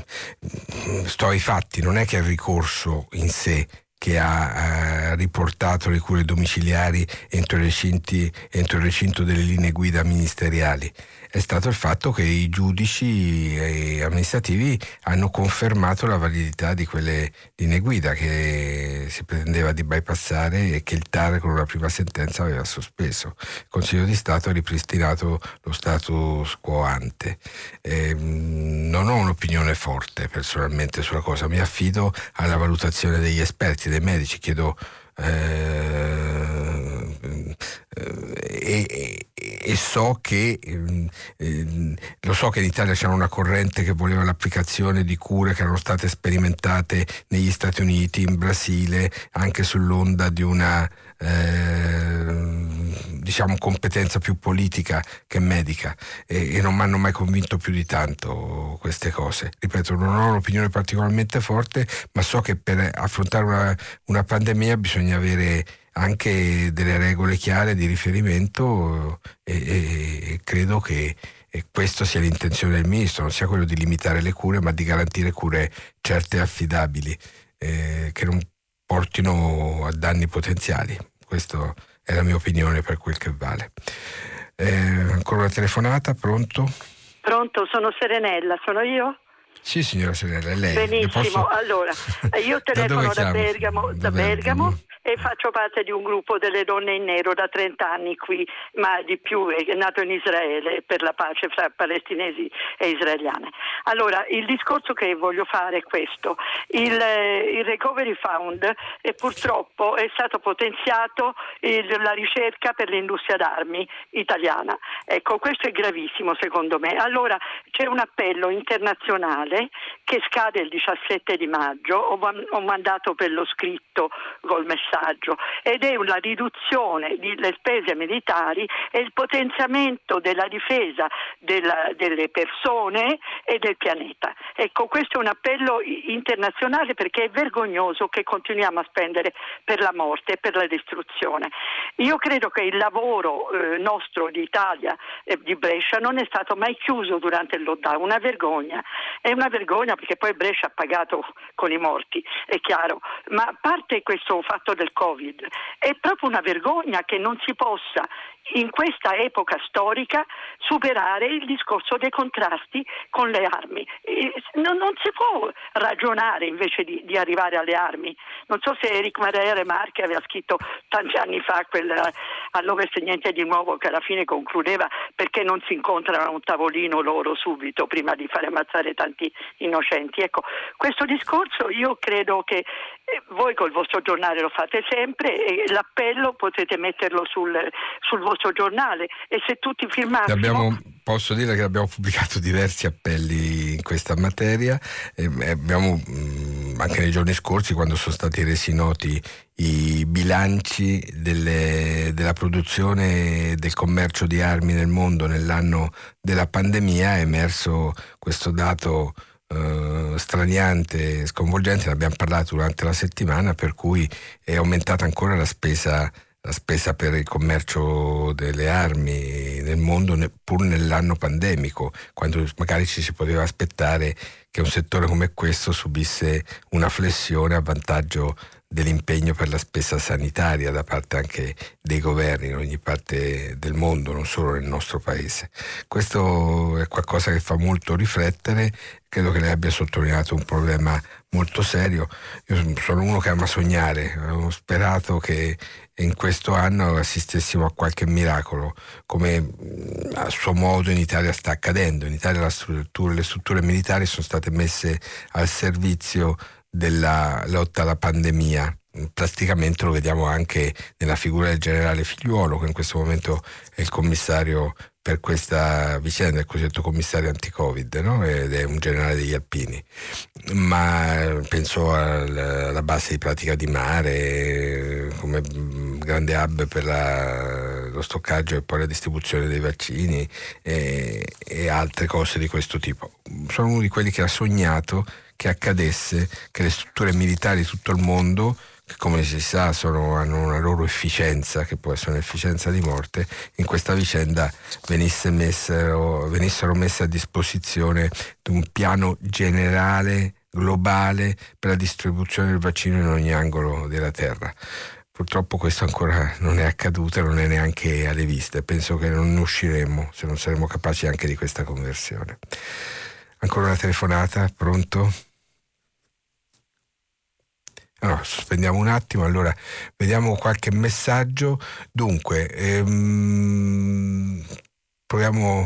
sto ai fatti, non è che il ricorso in sé che ha eh, riportato le cure domiciliari entro il, recinti, entro il recinto delle linee guida ministeriali è stato il fatto che i giudici amministrativi hanno confermato la validità di quelle linee guida che si pretendeva di bypassare e che il TAR con una prima sentenza aveva sospeso. Il Consiglio di Stato ha ripristinato lo status quo ante. Eh, non ho un'opinione forte personalmente sulla cosa, mi affido alla valutazione degli esperti, dei medici, chiedo eh, e, e, so che eh, lo so che in Italia c'era una corrente che voleva l'applicazione di cure che erano state sperimentate negli Stati Uniti, in Brasile, anche sull'onda di una eh, diciamo competenza più politica che medica e, e non mi hanno mai convinto più di tanto queste cose. Ripeto, non ho un'opinione particolarmente forte, ma so che per affrontare una, una pandemia bisogna avere anche delle regole chiare di riferimento e, e, e credo che e questa sia l'intenzione del ministro, non sia quello di limitare le cure, ma di garantire cure certe e affidabili, eh, che non portino a danni potenziali. Questa è la mia opinione per quel che vale. Eh, ancora una telefonata, pronto? Pronto, sono Serenella, sono io? Sì, signora Serenella, è lei. Benissimo, posso... allora, io telefono da, da Bergamo, da, Bergamo e faccio parte di un gruppo delle donne in nero da 30 anni qui, ma di più è nato in Israele per la pace fra palestinesi e israeliane. Allora, il discorso che voglio fare è questo. Il, eh, il Recovery Fund è purtroppo è stato potenziato il, la ricerca per l'industria d'armi italiana. Ecco, questo è gravissimo secondo me. Allora, c'è un appello internazionale che scade il 17 di maggio, ho, ho mandato per lo scritto col messaggio messaggio ed è una riduzione delle spese militari e il potenziamento della difesa della, delle persone e del pianeta. Ecco, questo è un appello internazionale perché è vergognoso che continuiamo a spendere per la morte e per la distruzione. Io credo che il lavoro eh, nostro di Italia e di Brescia non è stato mai chiuso durante il lockdown, una vergogna. È una vergogna perché poi Brescia ha pagato con i morti, è chiaro, ma a parte questo fatto del Covid. È proprio una vergogna che non si possa in questa epoca storica superare il discorso dei contrasti con le armi. Non, non si può ragionare invece di, di, arrivare alle armi. Non so se Eric Maria Remarque aveva scritto tanti anni fa all'Ovest niente di nuovo che alla fine concludeva perché non si incontrano a un tavolino loro subito prima di fare ammazzare tanti innocenti. Ecco, questo discorso io credo che eh, voi col vostro giornale lo fate sempre e l'appello potete metterlo sul, sul vostro giornale e se tutti firmassimo... Abbiamo, posso dire che abbiamo pubblicato diversi appelli in questa materia, abbiamo mm, anche nei giorni scorsi quando sono stati resi noti i bilanci delle, della produzione e del commercio di armi nel mondo nell'anno della pandemia è emerso questo dato eh, straniante, sconvolgente, ne abbiamo parlato durante la settimana, per cui è aumentata ancora la spesa, la spesa per il commercio delle armi nel mondo, pur nell'anno pandemico, quando magari ci si poteva aspettare che un settore come questo subisse una flessione a vantaggio dell'impegno per la spesa sanitaria da parte anche dei governi in ogni parte del mondo, non solo nel nostro paese. Questo è qualcosa che fa molto riflettere, credo che lei abbia sottolineato un problema molto serio. Io sono uno che ama sognare, ho sperato che in questo anno assistessimo a qualche miracolo, come a suo modo in Italia sta accadendo. In Italia struttura, le strutture militari sono state messe al servizio della lotta alla pandemia. Praticamente lo vediamo anche nella figura del generale Figliuolo, che in questo momento è il commissario per questa vicenda, il cosiddetto commissario anti-Covid, no? ed è un generale degli Alpini. Ma penso alla base di pratica di mare come grande hub per la, lo stoccaggio e poi la distribuzione dei vaccini e, e altre cose di questo tipo. Sono uno di quelli che ha sognato che accadesse che le strutture militari di tutto il mondo che come si sa sono, hanno una loro efficienza, che può essere un'efficienza di morte, in questa vicenda messero, venissero messe a disposizione di un piano generale, globale, per la distribuzione del vaccino in ogni angolo della Terra. Purtroppo questo ancora non è accaduto non è neanche alle viste. Penso che non ne usciremo se non saremo capaci anche di questa conversione. Ancora una telefonata, pronto? Allora, sospendiamo un attimo, allora vediamo qualche messaggio. Dunque, ehm, proviamo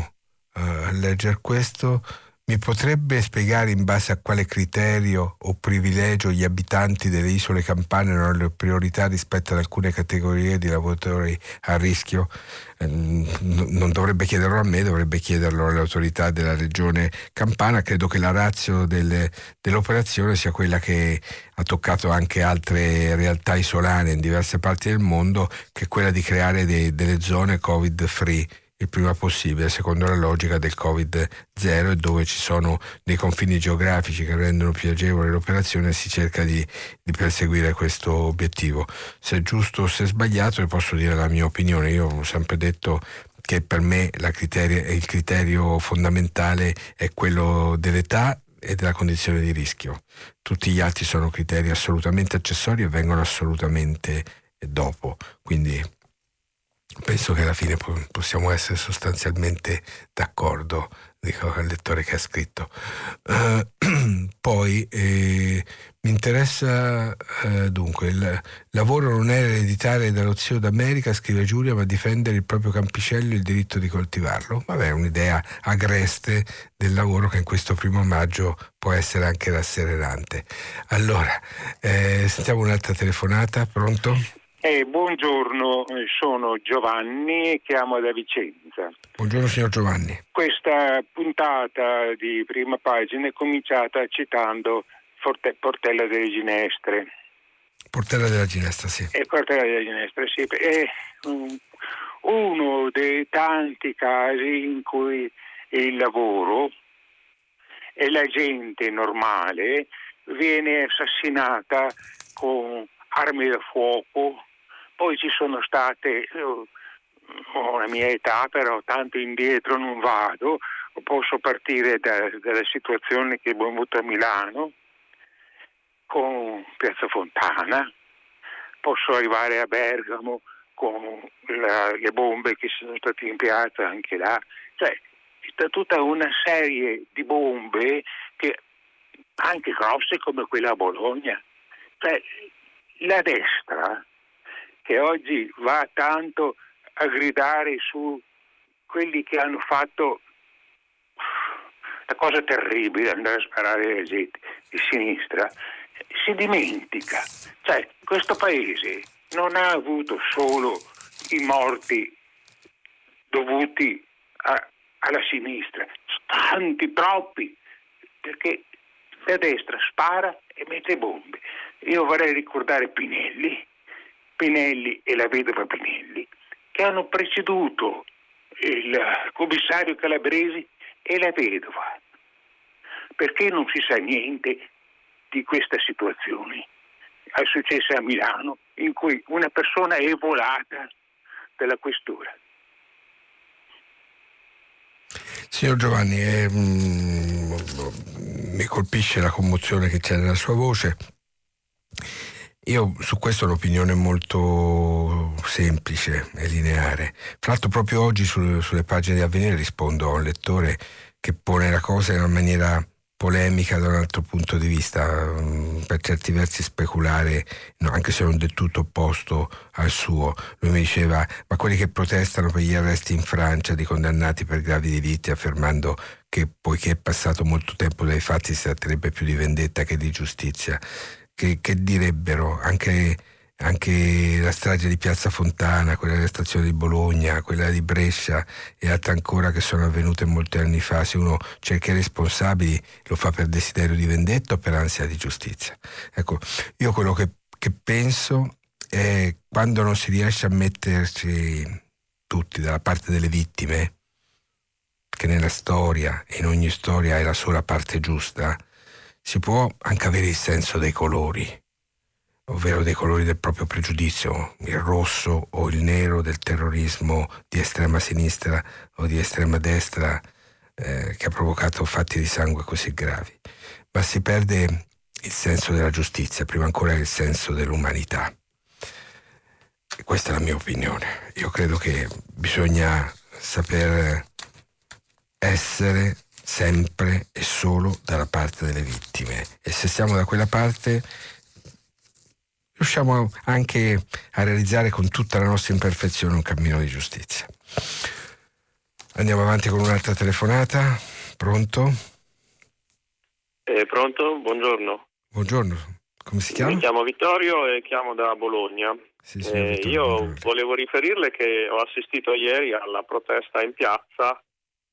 uh, a leggere questo. Mi potrebbe spiegare in base a quale criterio o privilegio gli abitanti delle isole campane hanno le priorità rispetto ad alcune categorie di lavoratori a rischio? Ehm, non dovrebbe chiederlo a me, dovrebbe chiederlo alle autorità della regione campana. Credo che la razza dell'operazione sia quella che ha toccato anche altre realtà isolane in diverse parti del mondo, che è quella di creare dei, delle zone covid free il prima possibile, secondo la logica del Covid-0 e dove ci sono dei confini geografici che rendono più agevole l'operazione si cerca di, di, perseguire questo obiettivo. Se è giusto o se è sbagliato, vi posso dire la mia opinione. Io ho sempre detto che per me criterio, il criterio fondamentale è quello dell'età e della condizione di rischio. Tutti gli altri sono criteri assolutamente accessori e vengono assolutamente dopo. Quindi penso che alla fine possiamo essere sostanzialmente d'accordo, dico al lettore che ha scritto. Uh, poi eh, mi interessa uh, dunque, il lavoro non è ereditare dallo zio d'America, scrive Giulia, ma difendere il proprio campicello e il diritto di coltivarlo. Vabbè, è un'idea agreste del lavoro che in questo primo maggio può essere anche rasserenante. Allora, eh, sentiamo un'altra telefonata, pronto? Eh, buongiorno, sono Giovanni, chiamo da Vicenza. Buongiorno signor Giovanni. Questa puntata di prima pagina è cominciata citando Forte, Portella delle Ginestre. Portella della Ginestra, sì. E Portella della Ginestra, sì. È uno dei tanti casi in cui il lavoro e la gente normale viene assassinata con armi da fuoco, poi ci sono state, ho la mia età però tanto indietro non vado, posso partire da, dalla situazione che abbiamo avuto a Milano con Piazza Fontana, posso arrivare a Bergamo con la, le bombe che sono state in piazza anche là, cioè c'è tutta una serie di bombe che anche grosse come quella a Bologna. Cioè, la destra che oggi va tanto a gridare su quelli che hanno fatto la cosa terribile, andare a sparare alla gente di sinistra, si dimentica. Cioè, questo paese non ha avuto solo i morti dovuti a, alla sinistra, tanti, troppi, perché la destra spara e mette bombe. Io vorrei ricordare Pinelli, Pinelli e la vedova Pinelli, che hanno preceduto il commissario Calabresi e la vedova, perché non si sa niente di questa situazione. È successo a Milano, in cui una persona è volata dalla questura. Signor Giovanni, eh, mm, mi colpisce la commozione che c'è nella sua voce. Io su questo ho un'opinione molto semplice e lineare. Fra l'altro proprio oggi su, sulle pagine di Avvenire rispondo a un lettore che pone la cosa in una maniera polemica da un altro punto di vista, mm, per certi versi speculare, no, anche se non del tutto opposto al suo. Lui mi diceva, ma quelli che protestano per gli arresti in Francia di condannati per gravi delitti, affermando che poiché è passato molto tempo dai fatti si tratterebbe più di vendetta che di giustizia, che, che direbbero anche anche la strage di Piazza Fontana, quella della stazione di Bologna, quella di Brescia e altre ancora che sono avvenute molti anni fa, se uno cerca i responsabili lo fa per desiderio di vendetta o per ansia di giustizia. Ecco, io quello che, che penso è quando non si riesce a metterci tutti dalla parte delle vittime, che nella storia, in ogni storia è la sola parte giusta, si può anche avere il senso dei colori ovvero dei colori del proprio pregiudizio, il rosso o il nero del terrorismo di estrema sinistra o di estrema destra eh, che ha provocato fatti di sangue così gravi, ma si perde il senso della giustizia, prima ancora il senso dell'umanità. E questa è la mia opinione. Io credo che bisogna saper essere sempre e solo dalla parte delle vittime e se siamo da quella parte riusciamo anche a realizzare con tutta la nostra imperfezione un cammino di giustizia. Andiamo avanti con un'altra telefonata. Pronto? Eh, pronto? Buongiorno. Buongiorno. Come si chiama? Mi chiamo Vittorio e chiamo da Bologna. Sì, eh, io volevo riferirle che ho assistito ieri alla protesta in piazza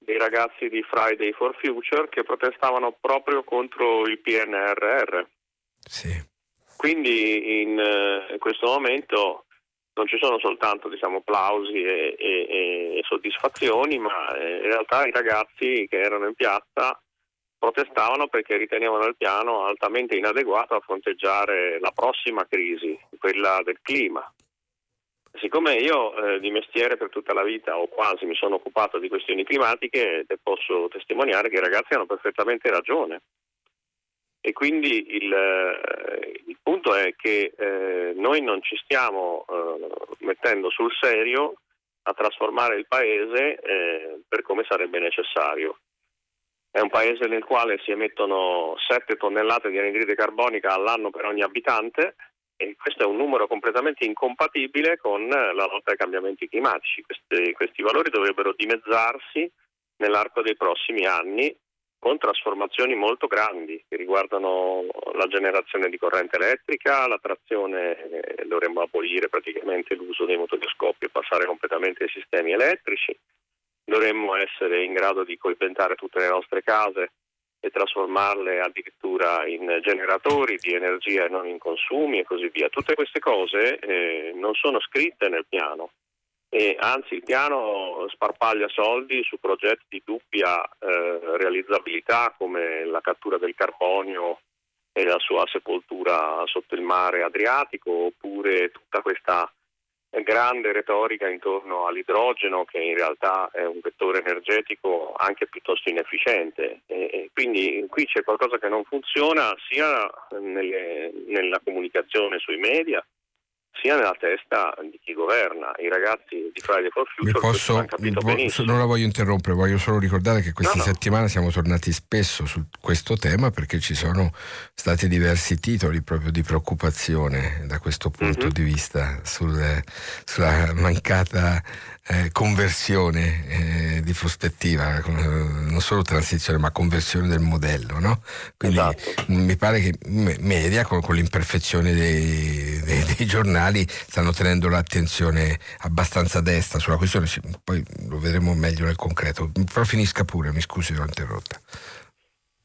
dei ragazzi di Friday for Future che protestavano proprio contro il PNRR. Sì. Quindi in, eh, in questo momento non ci sono soltanto diciamo, applausi e, e, e, soddisfazioni, ma eh, in realtà i ragazzi che erano in piazza protestavano perché ritenevano il piano altamente inadeguato a fronteggiare la prossima crisi, quella del clima. Siccome io eh, di mestiere per tutta la vita o quasi mi sono occupato di questioni climatiche, posso testimoniare che i ragazzi hanno perfettamente ragione. E quindi il, eh, il punto è che eh, noi non ci stiamo eh, mettendo sul serio a trasformare il paese eh, per come sarebbe necessario. È un paese nel quale si emettono 7 tonnellate di anidride carbonica all'anno per ogni abitante e questo è un numero completamente incompatibile con la lotta ai cambiamenti climatici. Questi, questi valori dovrebbero dimezzarsi nell'arco dei prossimi anni con trasformazioni molto grandi che riguardano la generazione di corrente elettrica, la trazione, eh, dovremmo abolire praticamente l'uso dei motori a scoppio e passare completamente ai sistemi elettrici, dovremmo essere in grado di coibentare tutte le nostre case e trasformarle addirittura in generatori di energia e non in consumi e così via. Tutte queste cose eh, non sono scritte nel piano e anzi il piano sparpaglia soldi su progetti di dubbia eh, realizzabilità come la cattura del carbonio e la sua sepoltura sotto il mare Adriatico oppure tutta questa grande retorica intorno all'idrogeno che in realtà è un vettore energetico anche piuttosto inefficiente. E, quindi qui c'è qualcosa che non funziona sia nelle, nella comunicazione sui media sia nella testa di chi governa. I ragazzi di Friday for Future posso, hanno capito vo- benissimo. Non la voglio interrompere, voglio solo ricordare che questa no, no. settimana siamo tornati spesso su questo tema perché ci sono stati diversi titoli proprio di preoccupazione da questo punto mm-hmm. di vista sul, sulla mancata eh, conversione eh, di prospettiva, non solo transizione ma conversione del modello. No? Quindi esatto. mi pare che media con, con l'imperfezione dei, dei, dei, giornali stanno tenendo l'attenzione abbastanza destra sulla questione, poi lo vedremo meglio nel concreto. Però finisca pure, mi scusi, l'ho interrotta.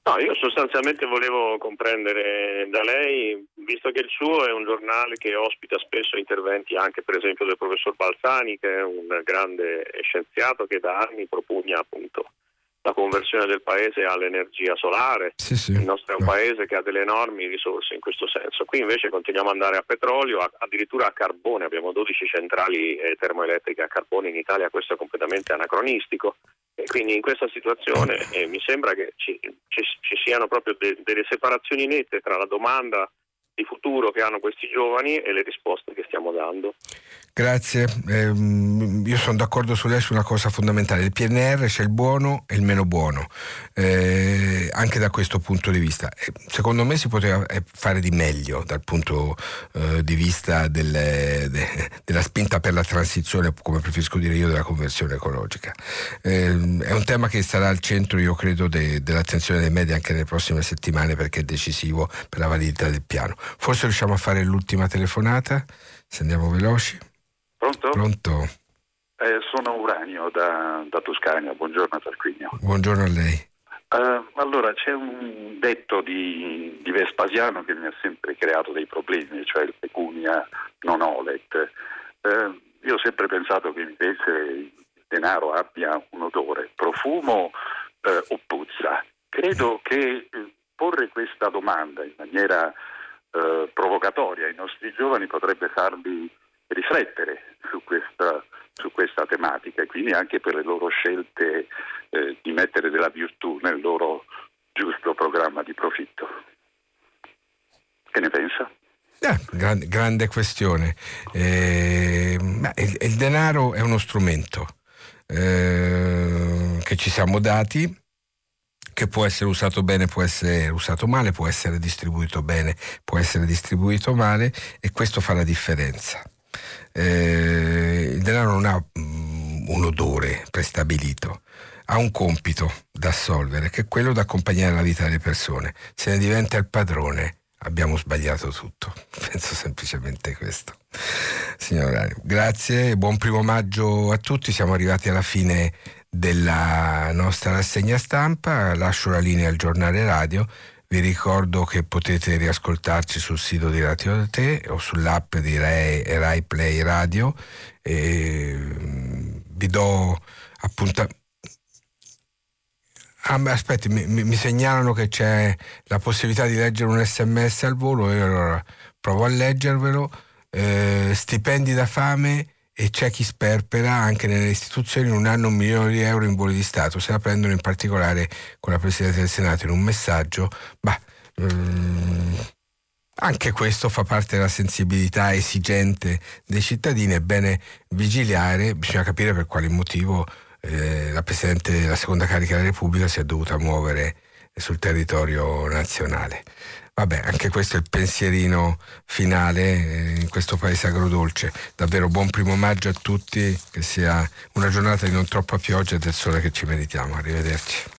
No, io sostanzialmente volevo comprendere da lei, visto che il suo è un giornale che ospita spesso interventi anche per esempio del professor Balzani, che è un grande scienziato che da anni propugna appunto la conversione del paese all'energia solare. Sì, sì. Il nostro è un paese che ha delle enormi risorse in questo senso. Qui invece continuiamo ad andare a petrolio, addirittura a carbone. Abbiamo 12 centrali eh, termoelettriche a carbone in Italia, questo è completamente anacronistico. E quindi in questa situazione eh, mi sembra che ci, ci, ci siano proprio de, delle separazioni nette tra la domanda di futuro che hanno questi giovani e le risposte che stiamo dando. Grazie, eh, io sono d'accordo su lei su una cosa fondamentale, il PNR c'è il buono e il meno buono, eh, anche da questo punto di vista. Secondo me si poteva eh, fare di meglio dal punto eh, di vista delle, de, della spinta per la transizione, come preferisco dire io, della conversione ecologica. Ehm, è un tema che sarà al centro, io credo, de, dell'attenzione dei media anche nelle prossime settimane perché è decisivo per la validità del piano. Forse riusciamo a fare l'ultima telefonata, se andiamo veloci. Pronto? Pronto. Eh, sono Uranio da, da, Toscana, buongiorno Tarquinio. Buongiorno a lei. Uh, allora, c'è un detto di, di, Vespasiano che mi ha sempre creato dei problemi, cioè il pecunia non olet. Uh, io ho sempre pensato che invece il denaro abbia un odore, profumo uh, o puzza. Credo che porre questa domanda in maniera provocatoria ai nostri giovani potrebbe farli riflettere su questa, su questa, tematica e quindi anche per le loro scelte eh, di mettere della virtù nel loro giusto programma di profitto. Che ne pensa? Eh, grande, grande, questione. Eh, il, il, denaro è uno strumento eh, che ci siamo dati che può essere usato bene, può essere usato male, può essere distribuito bene, può essere distribuito male e questo fa la differenza eh, il denaro non ha mm, un odore prestabilito, ha un compito da assolvere che è quello di accompagnare la vita delle persone. Se ne diventa il padrone abbiamo sbagliato tutto. Penso semplicemente questo. Signora, grazie, buon primo maggio a tutti, siamo arrivati alla fine della nostra rassegna stampa, lascio la linea al giornale radio vi ricordo che potete riascoltarci sul sito di Radio Te o sull'app di Rai, Rai Play Radio. E mm, vi do appuntamento. Ah, aspetti, mi, mi, segnalano che c'è la possibilità di leggere un sms al volo e allora provo a leggervelo. Eh, stipendi da fame e c'è chi sperpera anche nelle istituzioni un anno un milione di euro in voli di Stato. Se la prendono in particolare con la Presidente del Senato in un messaggio, bah, ehm, anche questo fa parte della sensibilità esigente dei cittadini, è bene vigilare, bisogna capire per quale motivo eh, la Presidente della seconda carica della Repubblica si è dovuta muovere sul territorio nazionale. Vabbè, anche questo è il pensierino finale eh, in questo paese agrodolce. Davvero buon primo maggio a tutti, che sia una giornata di non troppa pioggia e del sole che ci meritiamo. Arrivederci.